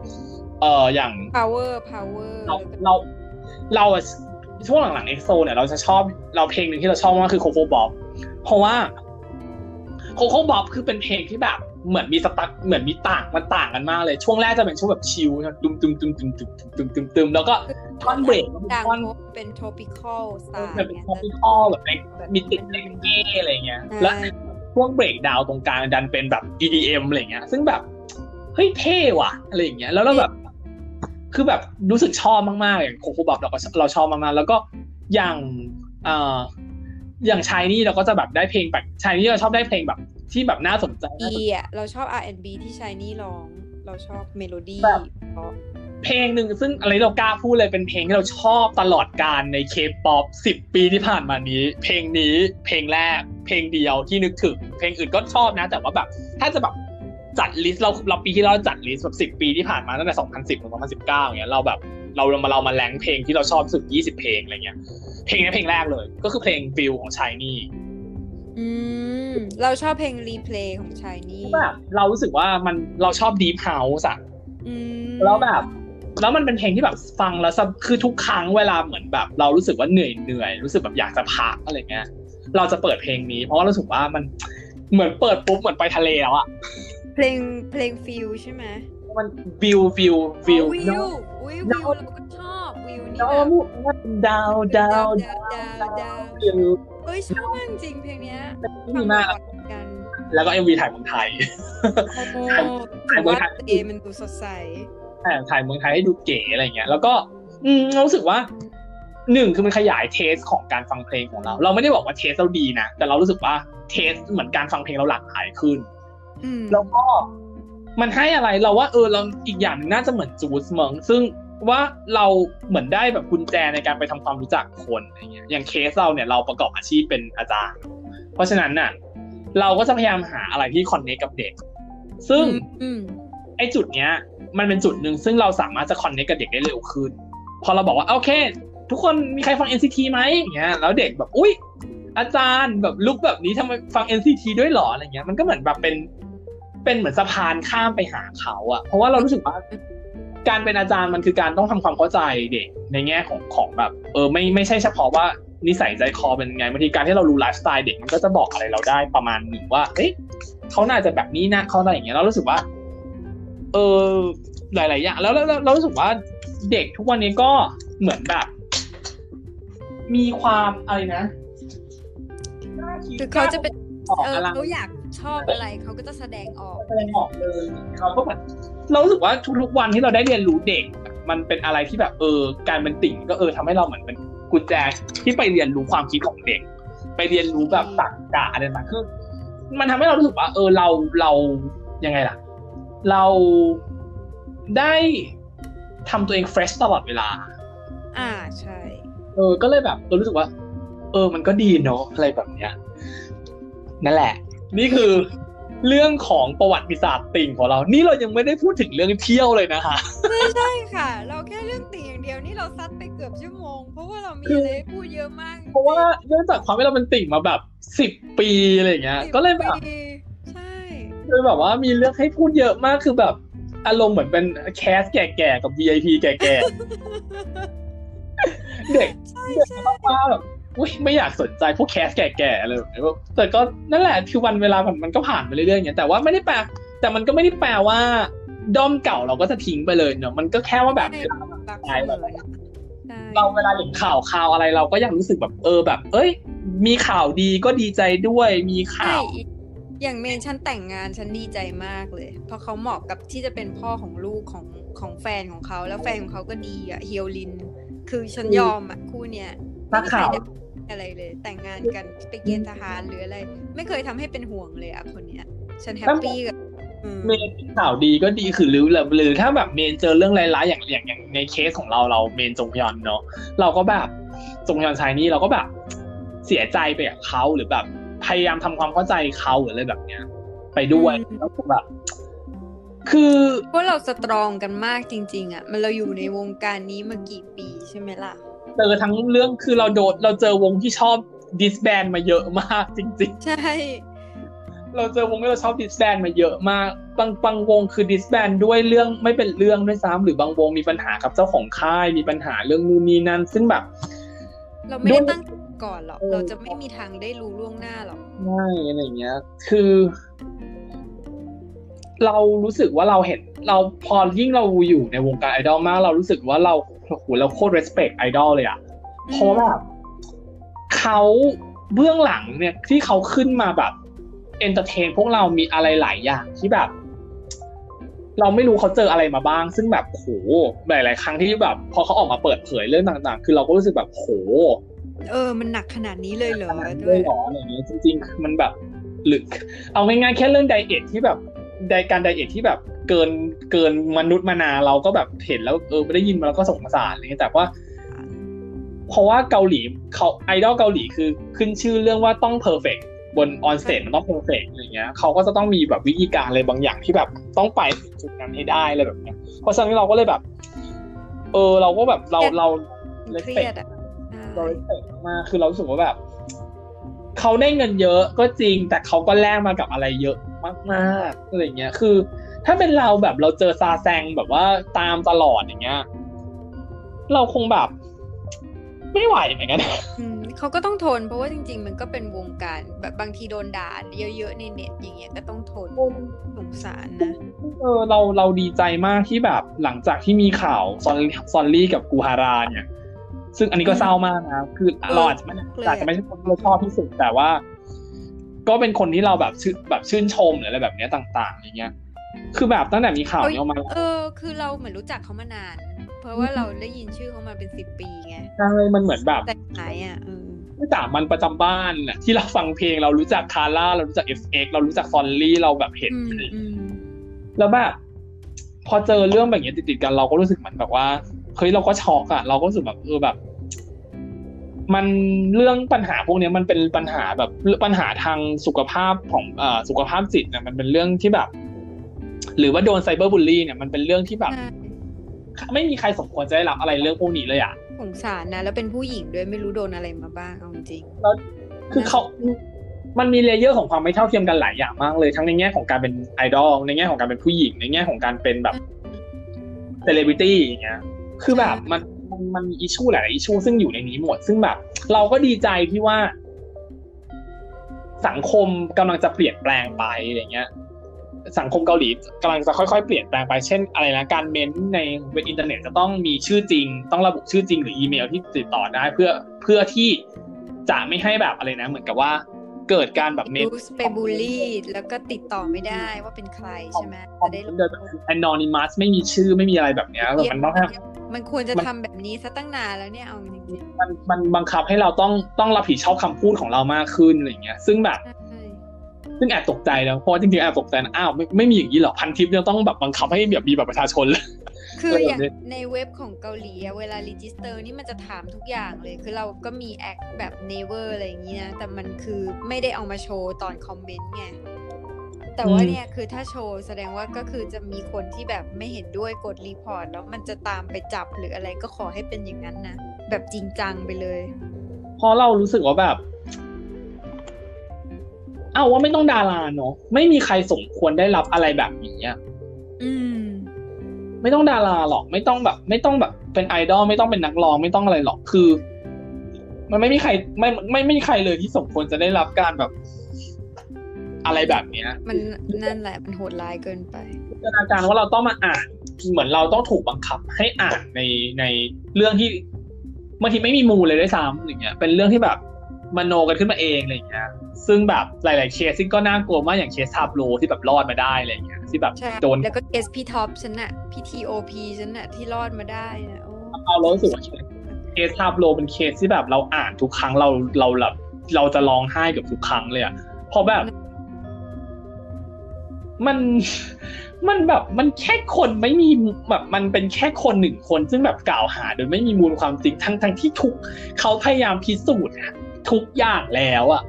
เอออย่าง power power เราเราเราอะช่วงหลังๆ EXO เนี่ยเราจะชอบเราเพลงหนึ่งที่เราชอบมากคือ Coco Bob เพราะว่า Coco Bob คือเป็นเพลงที่แบบ เหมือนมีสตั๊กเหมือนมีต่างมันต่างกันมากเลย ช่วงแรกจะเป็นช่วงแบบชิลตึมตึมตึมตึมตึมตึมตึมตึมตึมแล้วก็ท่อนเบรกดังท่อนเพราะเป็น tropical สไตล์แบบเป็นไงคอมพิวเตอร์แบบเป็นมีติดเลงเก้อะไรเงี้ยใช่แล้วช่วงเบรกดาวน์ตรงกลางดันเป็นแบบ EDM อะไรเงี้ย ซึ่งแบบเฮ้ยเท่ว่ะอะไรอย่างเงี้ยแล้วเราแบบคือแบบรู้สึกชอบมากๆอย่างโคโคบับเราก็เราชอบมากๆแล้วก็อย่างเอ่ออย่างชายนี่เราก็จะแบบได้เพลงแบบชายนี่เราชอบได้เพลงแบบ ที่แบบน่าสนใจอีอะเราชอบ R&B ที่ SHINee ร้อง เราชอบเมโลดี้แบบเพราะเพลงหนึ่งซึ่งอะไรเรากล้าพูดเลยเป็นเพลงที่เราชอบตลอดกาลในเคป๊อปสิบปีที่ผ่านมานี้ เพลงนี้เพลงแรก เพลงเดียวที่นึกถึง เพลงอื่นก็ชอบนะ แต่ว่าแบบถ้าจะแบบจัด list เราเราปีที่เราจัด list แบบสิบปีที่ผ่านมาตั้งแต่ 2010ถึง2019อย่างเงี้ยเราแบบเราเรามาเรามา rank เพลงที่เราชอบที่สุด 20 เพลงอะไรเงี้ยเพลงนี้เพลงแรกเลย ก็คือเพลงฟิลของ SHINee อืม เราชอบเพลง Replay ของ SHINee แบบเรารู้สึกว่ามันเราชอบ deep house อะอืมแล้วแบบ แล้วมันเป็นเพลงที่แบบฟังแล้วสะคือทุกครั้งเวลาเหมือนแบบ เรารู้สึกว่าเหนื่อยเหนื่อยรู้สึกแบบอยากจะพักอะไรเงี้ย เราจะเปิดเพลงนี้ เพราะว่ารู้สึกว่ามันเหมือนเปิดปุ๊บเหมือนไปทะเลแล้วอะเพลงเพลงฟิลใช่ไหมมันวิววิววิวอ๋อวิวอุ้ยวิวเราก็ชอบวิวนี่ดาแบบวดาวดาวดาวดาวดาววิว เอ้ยชอบมากจริงเพลงเนี้ยดีมากฟังบ่อยกัน แล้วก็ MV ถ่ายเมืองไทยโอ้ถ่ายถือเมืองว่าไทยเอมันดูสดใสถ่ายถ่ายเมืองไทยให้ดูเก๋อะไรเงี้ย แล้วก็ อืมเรารู้สึกว่าหนึ่งคือมันขยาย taste ของการฟังเพลงของเรา เราไม่ได้บอกว่า taste เราดีนะแต่เรารู้สึกว่า taste เหมือนการฟังเพลงเราหลากหลายขึ้นอืมแล้วก็มันให้อะไรเราว่าเออเราอีกอย่างหนึงน่าจะเหมือนจูสเมิงซึ่ง ว่าเราเหมือนได้แบบกุญแจในการไปทำความรู้จักคนอะไรเงี้ยอย่างเคสเราเนี่ยเราประกอบอาชีพเป็นอาจารย์ เพราะฉะนั้นน่ะ เราก็จะพยายามหาอะไรที่คอนเนคกับเด็ก ซึ่งอืมไอ้จุดเนี้ย มันเป็นจุดหนึ่งซึ่งเราสามารถจะคอนเนคกับเด็กได้เร็วขึ้น พอเราบอกว่าโอเค ทุกคนมีใครฟัง NCT ไหมอย่างเงี้ยแล้วเด็กแบบอุ้ยอาจารย์แบบลุกแบบนี้ทำไมฟัง NCT ด้วยเหรออะไรเงี้ยมันก็เหมือนแบบเป็นเป็นเหมือนสะพานข้ามไปหาเขาอะเพราะว่าเรารู้สึกว่า การเป็นอาจารย์มันคือการต้องทำความเข้าใจเด็กในแง่ของของแบบ เออไม่ไม่ใช่เฉพาะว่านิสัยใจคอเป็นไงบางทีการที่เรารู้ไลฟ์สไตล์เด็กมันก็จะบอกอะไรเราได้ประมาณหนึ่งว่าเอ๊ะเขาน่าจะแบบนี้นะเขาอะไรอย่างเงี้ยเรารู้สึกว่า เออหลายๆอย่างแล้วแล้วแล้วเรารู้สึกว่าเด็กทุกวันนี้ก็เหมือนแบบ มีความอะไรนะคือเขาจะเป็นออกเอออะไรเขาอยากชอบอะไรเขาก็จะแสดงออกแสดงออกเลยเขาก็แบบ เรารู้สึกว่าทุกๆวันที่เราได้เรียนรู้เด็ก มันเป็นอะไรที่แบบเออ การเป็นติ่งก็เออทำให้เราเหมือนเป็นกุญแจที่ไปเรียนรู้ความคิดของเด็ก ไปเรียนรู้แบบตรรกะอะไรต่างๆคือมันทำให้เรารู้สึกว่า เออเราเรายังไงล่ะ เราได้ทำตัวเองเฟรชตลอดเวลา อ่าใช่ เออ ก็เลยแบบเออรู้สึกว่า เออ มันก็ดีเนาะอะไรแบบเนี้ย นั่นแหละ นี่คือ เรื่องของประวัติศาสตร์ติ่งของเรา นี่เรายังไม่ได้พูดถึงเรื่องเที่ยวเลยนะคะไม่ใช่ค่ะ เราแค่เรื่องติ่งอย่างเดียวนี่เราซัดไปเกือบชั่วโมง เพราะว่าเรามีคือออะไรให้พูดเยอะมาก เพราะว่าเนื่องจากความที่เราเป็นติ่งมาแบบสิบปีอะไรอย่างเงี้ยสิบก็เลยแบบปีใช่เลยแบบว่ามีเรื่องให้พูดเยอะมากคือแบบอารมณ์เหมือนเป็นแคสแก่ๆกับ VIP แก่ๆเด็กใช่เด็กใช่มากๆแบบ อุ้ยไม่อยากสนใจพวกแคสแก่ๆอะไรแบบนี้แต่ก็นั่นแหละคือวันเวลามันมันก็ผ่านไปเรื่อยๆอย่างเงี้ยแต่ว่าไม่ได้แปลแต่มันก็ไม่ได้แปลว่าด้อมเก่าเราก็จะทิ้งไปเลยเนอะมันก็แค่ว่าแบบใช่รักใช่เสแบบมอนะใช่เราเวลาเห็นข่าวข่าวอะไรเราก็ยังรู้สึกแบบเออแบบ เอ้ย มีข่าวดีก็ดีใจด้วยมีข่าใช่วอย่างเมนฉันแต่งงานฉันดีใจมากเลย เพราะเขาเหมาะกับที่จะเป็นพ่อของลูกของของแฟนของเขาแล้วแฟนของเขาก็ดีอะเฮียวลิน คือฉันยอมอะคู่เนี้ยถ้าข่าวไม่มีใครได้ อะไรเลย แต่งงานกันไปเกณฑ์ทหารหรืออะไร ไม่เคยทำให้เป็นห่วงเลยอะคนเนี้ย ฉันแฮปปี้กับอืมเมนข่าวดีก็ดีคือหรือหรือหรือถ้าแบบเมนเจอเรื่องร้ายๆอย่างอย่างอย่างในเคสของเราเราเมนจงฮยอนเนาะเราก็แบบจงฮยอนชายนี่เราก็แบบเสียใจไปกับเขาหรือแบบพยายามทำความเข้าใจเขาหรืออะไรแบบเนี้ย ไปด้วยแล้วก็แบบคือเพราะเรา strong กันมากจริง ๆอะมันเราอยู่ในวงการนี้มากี่ปีใช่ไหมล่ะ เจอทั้งเรื่องคือเราโดนเราเจอวงที่ชอบ disband มาเยอะมากจริงใช่ๆเราเจอวงที่เราชอบ disband มาเยอะมากบางบางวงคือ disband ด้วยเรื่องไม่เป็นเรื่องด้วยซ้ำหรือบางวงมีปัญหากับเจ้าของค่ายมีปัญหาเรื่องนู่นนี่นั่นซึ่งแบบ เราไม่ได้ด้วยตั้งก่อนหรอกเออเราจะไม่มีทางได้รู้ล่วงหน้าหรอกไม่อะไรอย่างเงี้ย คือ เรารู้สึกว่าเราเห็น เราพอยิ่งเราอยู่ในวงการไอดอลมาก เรารู้สึกว่าเรา โอ้โหเราโคตร respect ไอดอลเลยอะเพราะว่าเขาเบื้องหลังเนี่ยที่เขาขึ้นมาแบบ entertain พวกเรามีอะไรหลายอย่างที่แบบ เราไม่รู้เขาเจออะไรมาบ้าง ซึ่งแบบโหหลาย ๆ ครั้งที่แบบ พอเขาออกมาเปิดเผยเรื่องต่าง ๆ คือเราก็รู้สึกแบบโหเออ มันหนักขนาดนี้เลยเหรอด้วหรออะไรเงี้ยจริงๆคือมันแบบหรือเอาง่ายๆ แค่เรื่อง diet ที่แบบไดการ diet ที่แบบ เกินเกินมนุษย์มานาเราก็แบบเห็นแล้วเออไม่ได้ยินมาแล้วก็สงสารอะไรเงี้ยแต่ว่า เพราะว่าเกาหลีเขาไอดอลเกาหลีคือขึ้นชื่อเรื่องว่าต้อง perfect บน on stage มันต้อง perfect อะไรเงี้ยเขาก็จะต้องมีแบบวิธีการอะไรบางอย่างที่แบบต้องไปจุดนั้นให้ได้อะไรแบบเนี้ยเพราะฉะนั้นเราก็เลยแบบ เออเราก็แบบเราเราเครียดอะเราเลสมากคือเรารู้สึกว่าแบบเขาได้เงินเยอะก็จริงแต่เขาก็แลกมากับอะไรเยอะมากๆอะไรเงี้ย คือ ถ้าเป็นเราแบบเราเจอซาแซงแบบว่าตามตลอดอย่างเงี้ย เราคงแบบ ไม่ไหวเหมือนกันเขาก็ต้องทน เพราะว่าจริง ๆ มันก็เป็นวงการแบบบางทีโดนด่าเยอะๆในเน็ตอย่างเงี้ยก็ต้องทนสงสารนะเออเราเราดีใจมากที่แบบหลังจากที่มีข่าวซอนซอนลี่กับกูฮาราเนี่ย ซึ่งอันนี้ก็เศร้ามากนะคือเราอาจจะไม่อาจจะไม่ใช่คนที่เราชอบที่สุดแต่ว่า ก็เป็นคนที่เราแบบชื่นแบบชื่นชมหรืออะไรแบบเนี้ยต่าง ๆ อย่างเงี้ย คือแบบตั้งแต่มีข่าวนี้ออกมาเออ คือเราเหมือนรู้จักเขามานาน เพราะว่าเราได้ยินชื่อเขามาเป็นสิบปีไงใช่มันเหมือนแบบแต่หายอะเออสามันประจำบ้านน่ะที่เราฟังเพลงเรารู้จักคาร่าเรารู้จัก FX เรารู้จักฟอนลี่เราแบบเห็นอืมอืมแล้วแบบพอเจอเรื่องแบบนี้ติดๆกันเราก็รู้สึกเหมือนแบบว่าเฮ้ยเราก็ช็อกอะเราก็รู้สึกแบบเออแบบ มันเรื่องปัญหาพวกนี้มันเป็นปัญหาแบบปัญหาทางสุขภาพของเอ่อสุขภาพจิตเนี่ยมันเป็นเรื่องที่แบบ หรือว่าโดนไซเบอร์บูลลี่เนี่ยมันเป็นเรื่องที่แบบใช่ไม่มีใครสมควรจะได้รับอะไรเรื่องพวกนี้เลยอะสงสารนะ แล้วเป็นผู้หญิงด้วยไม่รู้โดนอะไรมาบ้างเอาจริงคือเขามันมี layer ของความไม่เท่าเทียมกันหลายอย่างมากเลยทั้งในแง่ของการเป็นไอดอลในแง่ของการเป็นผู้หญิงในแง่ของการเป็นแบบเซเลบริตี้อย่างเงี้ย คือแบบมันมันมันมี issue หลายๆ issue ซึ่งอยู่ในนี้หมด ซึ่งแบบ เราก็ดีใจที่ว่า สังคมกำลังจะเปลี่ยนแปลงไปอะไรเงี้ย สังคมเกาหลีกำลังจะค่อยๆเปลี่ยนแปลงไปเช่นอะไรนะการเมนต์ในเว็บอินเทอร์เน็ตจะต้องมีชื่อจริง ต้องระบุชื่อจริงหรืออีเมลที่ติดต่อได้เพื่อเพื่อที่จะไม่ให้แบบอะไรนะ เหมือนกับว่าเกิดการแบบเมนบูสไปบูลลี่ แล้วก็ติดต่อไม่ได้ว่าเป็นใครใช่ไหมจะได้รู้ anonymous ไม่มีชื่อไม่มีอะไรแบบเนี้ยแบบมันต้องให้มันควรจะทำแบบนี้ซะตั้งนานแล้วเนี่ยเอาจริงมันมันบังคับให้เราต้องต้องรับผิดชอบคำพูดของเรามากขึ้นอะไรเงี้ย ซึ่งแบบๆใช่ ซึ่งแอบตกใจแล้วเพราะว่าจริงๆแอบตกใจนะอ้าวไม่ไม่มีอย่างนี้หรอพันทิปยังต้องแบบบังคับให้แบบมีแบบประชาชนเลยคือเออออย่างในเว็บของเกาหลีอะเวลา register นี่มันจะถามทุกอย่างเลย คือเราก็มีแอคแบบ Naver อะไรอย่างนี้นะ แต่มันคือไม่ได้เอามาโชว์ตอนคอมเมนต์ไงแต่ว่าเนี่ยคือถ้าโชว์แสดงว่าก็คือจะมีคนที่แบบไม่เห็นด้วยกด report แล้วมันจะตามไปจับหรืออะไรก็ขอให้เป็นอย่างนั้นนะแบบจริงจังไปเลยเพราะเรารู้สึกว่าแบบ เอาว่าไม่ต้องดาราเนาะไม่มีใครสมควรได้รับอะไรแบบนี้อะอืม ไม่ต้องดาราหรอก ไม่ต้องแบบ ไม่ต้องแบบ เป็นไอดอลไม่ต้องเป็นนักร้องไม่ต้องอะไรหรอกคือ มันไม่มีใครไม่ไม่ไม่มีใครเลยที่สมควรจะได้รับการแบบ อะไรแบบเนี้ย มันนั่นแหละมันโหดร้ายเกินไปจินตนาการว่าเราต้องมาอ่าน เหมือนเราต้องถูกบังคับให้อ่านในในเรื่องที่บางทีไม่มีมูลเลยด้วยซ้ำอย่างเงี้ย เป็นเรื่องที่แบบ มโนกันขึ้นมาเองอะไรอย่างเงี้ย ซึ่งแบบหลาย ๆ เคสซึ่งก็น่ากลัวมากอย่าง case Tablo ที่แบบรอดมาได้อะไรอย่างเงี้ยที่แบบใช่โดนแล้วก็เอสพีท็อปฉันน่ะพี่ T.O.P ฉันน่ะที่รอดมาได้นะโอ้เอาเรารู้สึกว่า case Tablo เป็นเคสที่แบบเราอ่านทุกครั้งเราเราแบบเราจะร้องไห้กับทุกครั้งเลยอะเพราะแบบมันมันแบบมันแค่คนไม่มีแบบมันเป็นแค่คนหนึ่งคน ซึ่งแบบกล่าวหา โดยไม่มีมูลความจริงทั้งทั้งที่ทุกเขาพยายามพิสูจน์อะ ทุกอย่างแล้วอะ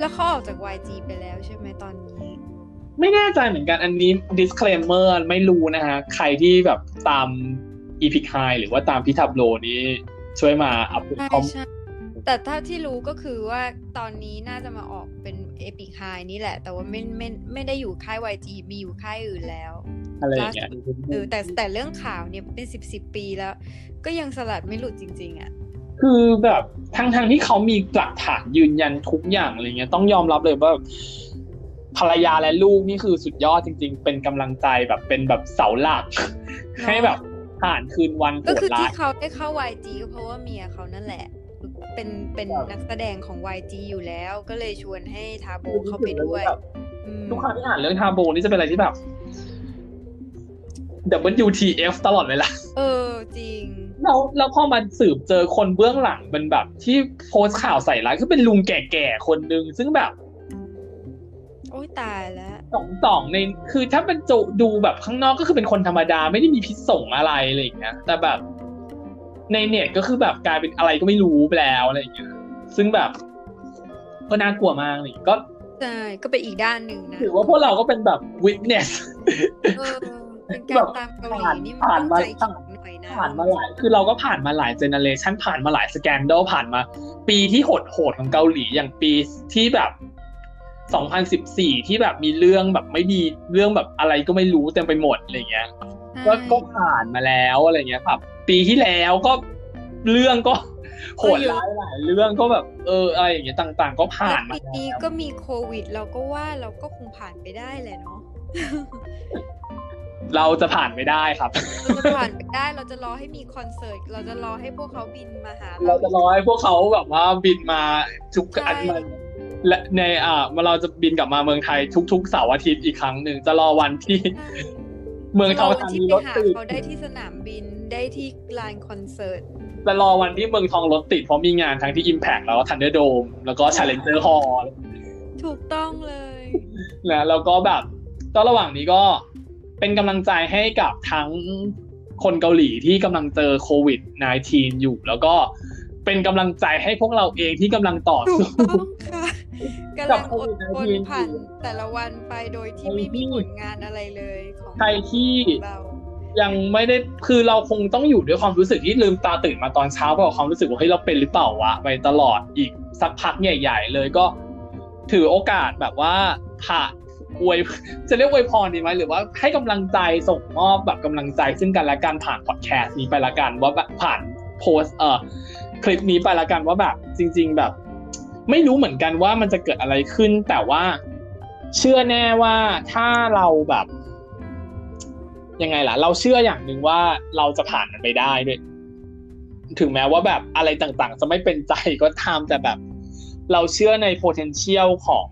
แล้วเขาออกจาก YG ไปแล้วใช่ไหมตอนนี้ ไม่แน่ใจเหมือนกันอันนี้ disclaimer ไม่รู้นะฮะ ใครที่แบบตาม Epic High หรือว่าตามพิทับโลนี้ช่วยมาอัปเดตใช่ข้อมูลใช่แต่ถ้าที่รู้ก็คือว่าตอนนี้น่าจะมาออกเป็นเอพิคายนี่แหละ แต่ว่าไม่ไม่ไม่ได้อยู่ค่าย YG มีอยู่ค่ายอื่นแล้วอะไรอย่างเงี้ยเออแต่แต่เรื่องข่าวเนี่ยเป็นสิบสิบปีแล้ว ก็ยังสลัดไม่หลุดจริง ๆ อะ คือแบบทั้งทงๆที่เขามีหลักฐานยืนยันทุกอย่างอะไรเงี้ยต้องยอมรับเลยว่าภรรยาและลูกนี่คือสุดยอดจริง ๆ เป็นกำลังใจแบบเป็นแบบเสาหลัก ให้แบบผ่านคืนวันโหก็ดคือร้าที่ยเขาได้เข้า YG ก็เพราะว่าเมียเขานั่นแหละ เป็นเป็นครับนักแสดงของ YG อยู่แล้วก็เลยชวนให้ทาโบเข้าไปด้วยอืมทุกครั้งที่อ่านเรื่องทาโบนี่จะเป็นอะไรที่แบบ WTF ตลอดเวลาเออจริง แล้วแล้วพอมาสืบเจอคนเบื้องหลังเป็นแบบ ที่โพสต์ข่าวใส่ร้ายคือเป็นลุงแก่ๆคนหนึ่งซึ่งแบบโอ้ยตายแล้วสองสองในคือถ้าเป็นโจดูแบบข้างนอกก็คือเป็นคนธรรมดาไม่ได้มีพิษสงอะไรอะไรอย่างเงี้ยแต่แบบ ในเน็ตก็คือแบบกลายเป็นอะไรก็ไม่รู้ไปแล้วอะไรอย่างเงี้ยซึ่งแบบก็น่ากลัวมากเลยก็ใช่ก็เป็นอีกด้านหนึ่งนะถือว่าพวกเราก็เป็นแบบ witness เออ เป็นการตามเกาหลีนี่มันผ่านต้องมาใจแข็งหน่อยนะผ่านมาหลาย คือเราก็ผ่านมาหลายเจเนเรชันผ่านมาหลายสแกนด l ผ่านมา ปีที่โหดโหดๆของเกาหลีอย่างปีที่แบบ2014 ที่แบบมีเรื่องแบบไม่ดีเรื่องแบบอะไรก็ไม่รู้เต็มไปหมดอะไรเงี้ยก็ก็ผ่านมาแล้วอะไรเงี้ยครับ ปีที่แล้วก็เรื่องก็โหดร้ายหลายเรื่องก็แบบเอออะไรอย่างเงี้ยต่าง ๆ ก็ผ่านมาปีนี้ก็มีโควิด เราก็ว่าเราก็คงผ่านไปได้แหละเนาะ เราจะผ่านไม่ได้ครับ เราจะผ่านไปได้เราจะรอให้มีคอนเสิร์ตเราจะรอให้พวกเขาบินมาหาเราเราจะรอให้พวกเขาแบบว่าบินมาทุกใช่อาทิตย์และในอ่าเราจะบินกลับมาเมืองไทยทุกๆเสาร์อาทิตย์อีกครั้งหนึ่งจะรอวันที่ เมืองทองเราธาที่นีไปรถหาติดเขาได้ที่สนามบินได้ที่ลานคอนเสิร์ตจะรอวันที่เมืองทองรถติดเพราะมีงานทั้งที่ Impact แล้วก็ Thunderdome แล้วก็ Challenger Hall ถูกต้องเลยนะแล้วก็แบบก็ระหว่างนี้ก็ เป็นกำลังใจให้กับทั้งคนเกาหลีที่กำลังเจอโควิด -19 อยู่ แล้วก็เป็นกำลังใจให้พวกเราเองที่กำลังต่อถูสู้กต้องค่ะกำลังอดทนผ่านแต่ละวันไปโดยที่ไม่มีผลงานอะไรเลยของใครที่เรายังไม่ได้คือเราคงต้องอยู่ด้วยความรู้สึกที่ลืมตาตื่นมาตอนเช้าเพราะกับความรู้สึกว่าเฮ้ยเราเป็นหรือเปล่าวะไปตลอดอีกสักพักใหญ่ ๆ เลยก็ถือโอกาสแบบว่าผ่าน อวยจะเรียกอวยพรดีไหมหรือว่าให้กำลังใจส่งมอบแบบกำลังใจซึ่งกันและกันผ่านพอดแคสต์นี้ไปละกัน ว่าแบบผ่านโพสเอ่อคลิปนี้ไปละกันว่าแบบจริง ๆ แบบ ไม่รู้เหมือนกันว่ามันจะเกิดอะไรขึ้น แต่ว่าเชื่อแน่ว่าถ้าเราแบบยังไงล่ะ เราเชื่ออย่างหนึ่งว่าเราจะผ่านมันไปได้ด้วย ถึงแม้ว่าแบบอะไรต่างๆ จะไม่เป็นใจก็ตามแต่แบบ เราเชื่อใน potential ของ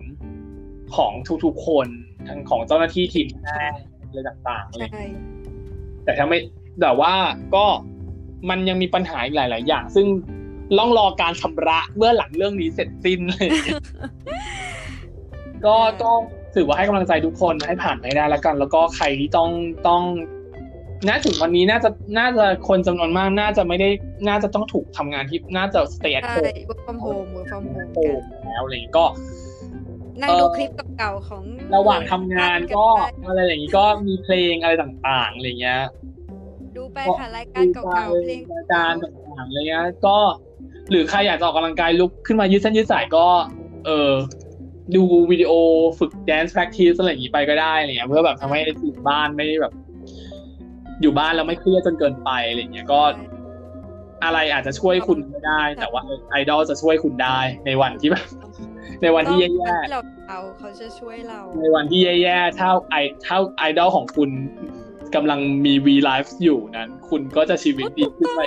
ของทุกๆคนทั้งของเจ้าหน้าที่ทีมแพทย์อะไรต่างๆอะไรใช่แต่ถ้าไม่แต่ว่าก็มันยังมีปัญหาอีกหลาย ๆ อย่าง ซึ่งต้องรอการชำระเมื่อหลังเรื่องนี้เสร็จสิ้นเลยก็ก็ถือว่าให้กำลังใจทุกคนให้ผ่านไปได้แล้วกัน แล้วก็ใครที่ต้องต้องน่าถึงวันนี้น่าจะน่าจะคนจำนวนมากน่าจะไม่ได้น่าจะต้องถูกทำงานที่น่าจะ stay at ใช่ home work from home work from home โอ้กันแล้วอะไรอย่างงี้ก็ นั่งดูคลิปเก่าๆของ ระหว่างทำงานก็ไปอะไรอย่างนี้ก็มีเพลงอะไรต่างๆอะไรเงี้ย ดูไปค่ะรายการเก่าๆเพลงรายการต่างๆอะไรเงี้ย ก็ หรือใครอยากจะออกกำลังกายลุกขึ้นมายืดเส้นยืดสายก็ เออดูวิดีโอฝึก dance practice อะไรอย่างนี้ไปก็ได้อะไรเงี้ยเพื่อแบบทำให้อยู่บ้านไม่แบบ อยู่บ้านแล้วไม่เครียดจนเกินไปอะไรเงี้ยก็ อะไรอาจจะช่วยคุณไม่ได้ แต่ว่าไอดอลจะช่วยคุณได้ในวันที่แบบในวันที่แย่ต้องวันที่เราเอาเขาจะช่วยเราๆในวันที่แย่ๆถ้าไอถ้าไอดอลของคุณกำลังมี V life อยู่นั้น คุณก็จะชีวิตดีขึ้นไป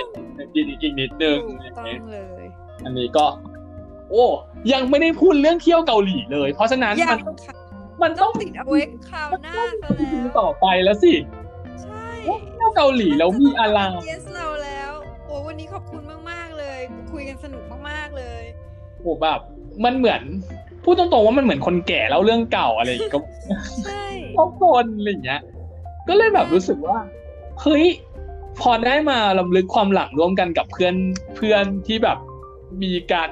อีกอีกนิดนึงถูกอะไรอย่างต้อเงี้งยเลย อันนี้ก็ โอ้ยังไม่ได้พูดเรื่องเที่ยวเกาหลีเลย เพราะฉะนั้นยัมังนค่ะมันต้ต้อองงติดเอาไว้คราวหน้าซะแล้วต่อไปแล้วสิใช่เที่ยวเกาหลีแล้วมีอะไรเยสเรา โอ้แบบมันเหมือนพูดตรงๆว่ามันเหมือนคนแก่เล่าเรื่องเก่าอะไรอย่างเงี้ยก็ใช่ทุกคนอะไรอย่างเงี้ย ก็เลยแบบรู้สึกว่าเฮ้ยพอได้มาลำลึกความหลังร่วมกันกับเพื่อนเพื่อนที่แบบมีการ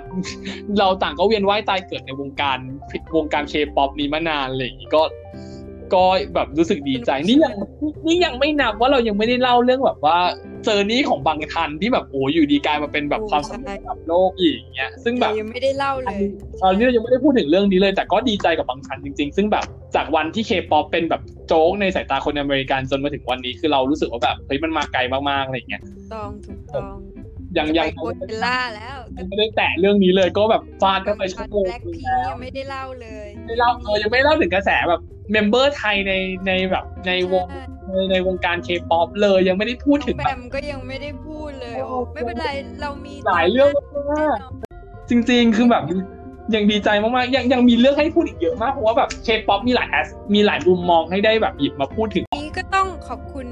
เราต่างก็เวียนว่ายตายเกิดในวงการวงการเคป๊อปนี้มานานอะไรอย่างงี้ก็ ก็แบบรู้สึกดีใจนี่ยังนี่ยังไม่นับว่าเรายังไม่ได้เล่าเรื่องแบบว่าเจอร์นี่ของบางทันที่แบบโอ้อยู่ดีกลายมาเป็นแบบความสำเร็จระดับโลกอีกอย่างเงี้ย ซึ่งแบบยังไม่ได้เล่าเลยตอนนี้เรายังไม่ได้พูดถึงเรื่องนี้เลย แต่ก็ดีใจกับบังทันจริง ๆ ซึ่งแบบจากวันที่เคป๊อปเป็นแบบโจ๊กในสายตาคนอเมริกันจนมาถึงวันนี้คือเรารู้สึกว่าแบบเฮ้ยมันมาไกลมากๆอะไรอย่างเงี้ยต้องถูกต้องยังยังไป Coachella แล้วยังไม่ได้แตะเรื่องนี้เลยก็แบบฟาดเข้าไปชั่วโมงแบล็คนึงพิงแล้วยังไม่ได้เล่าเลยไม่เล่าเออยังไม่เล่าถึงกระแสแบบ member ไทยในในแบบในวงใช่ในในวงการเคป๊อปเลยยังไม่ได้พูดน้ถึองงแบแบบมก็ยังไม่ได้พูดเลยโอ้โอ้ไม่เป็นไรเรามีหลายเรื่องแน่มากนอนจริง ๆ คือแบบยังดีใจมากๆยังยังมีเรื่องให้พูดอีกเยอะมากเพราะว่าแบบเคป๊อปมีหลายแอสมีหลายมุมมองให้ได้แบบหยิบมาพูดถึงนี้ก็ต้องขอบคุณ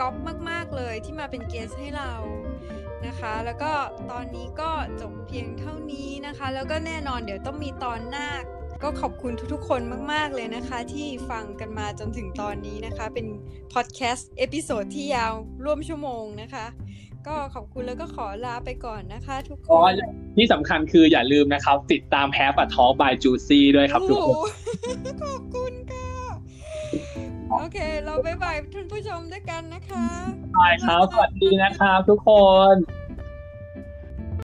ก๊อฟมาก ๆ เลยที่มาเป็น guest ให้เรานะคะ แล้วก็ตอนนี้ก็จบเพียงเท่านี้นะคะ แล้วก็แน่นอนเดี๋ยวต้องมีตอนหน้า ก็ขอบคุณทุกๆ คนมาก ๆ เลยนะคะ ที่ฟังกันมาจนถึงตอนนี้นะคะ เป็นพอดแคสต์ episode ที่ยาวร่วมชั่วโมงนะคะ ก็ขอบคุณแล้วก็ขอลาไปก่อนนะคะ ทุกคอ๋อนที่สำคัญคืออย่าลืมนะครับ ติดตามแฮปอะทอ by Juicy ด้วยครับทุกคนโอ้โหขอบคุณค่ะโอเค เราบ๊ายบายท่านผู้ชมด้วยกันนะคะใช่ครับสวัสดีนะครับทุกคน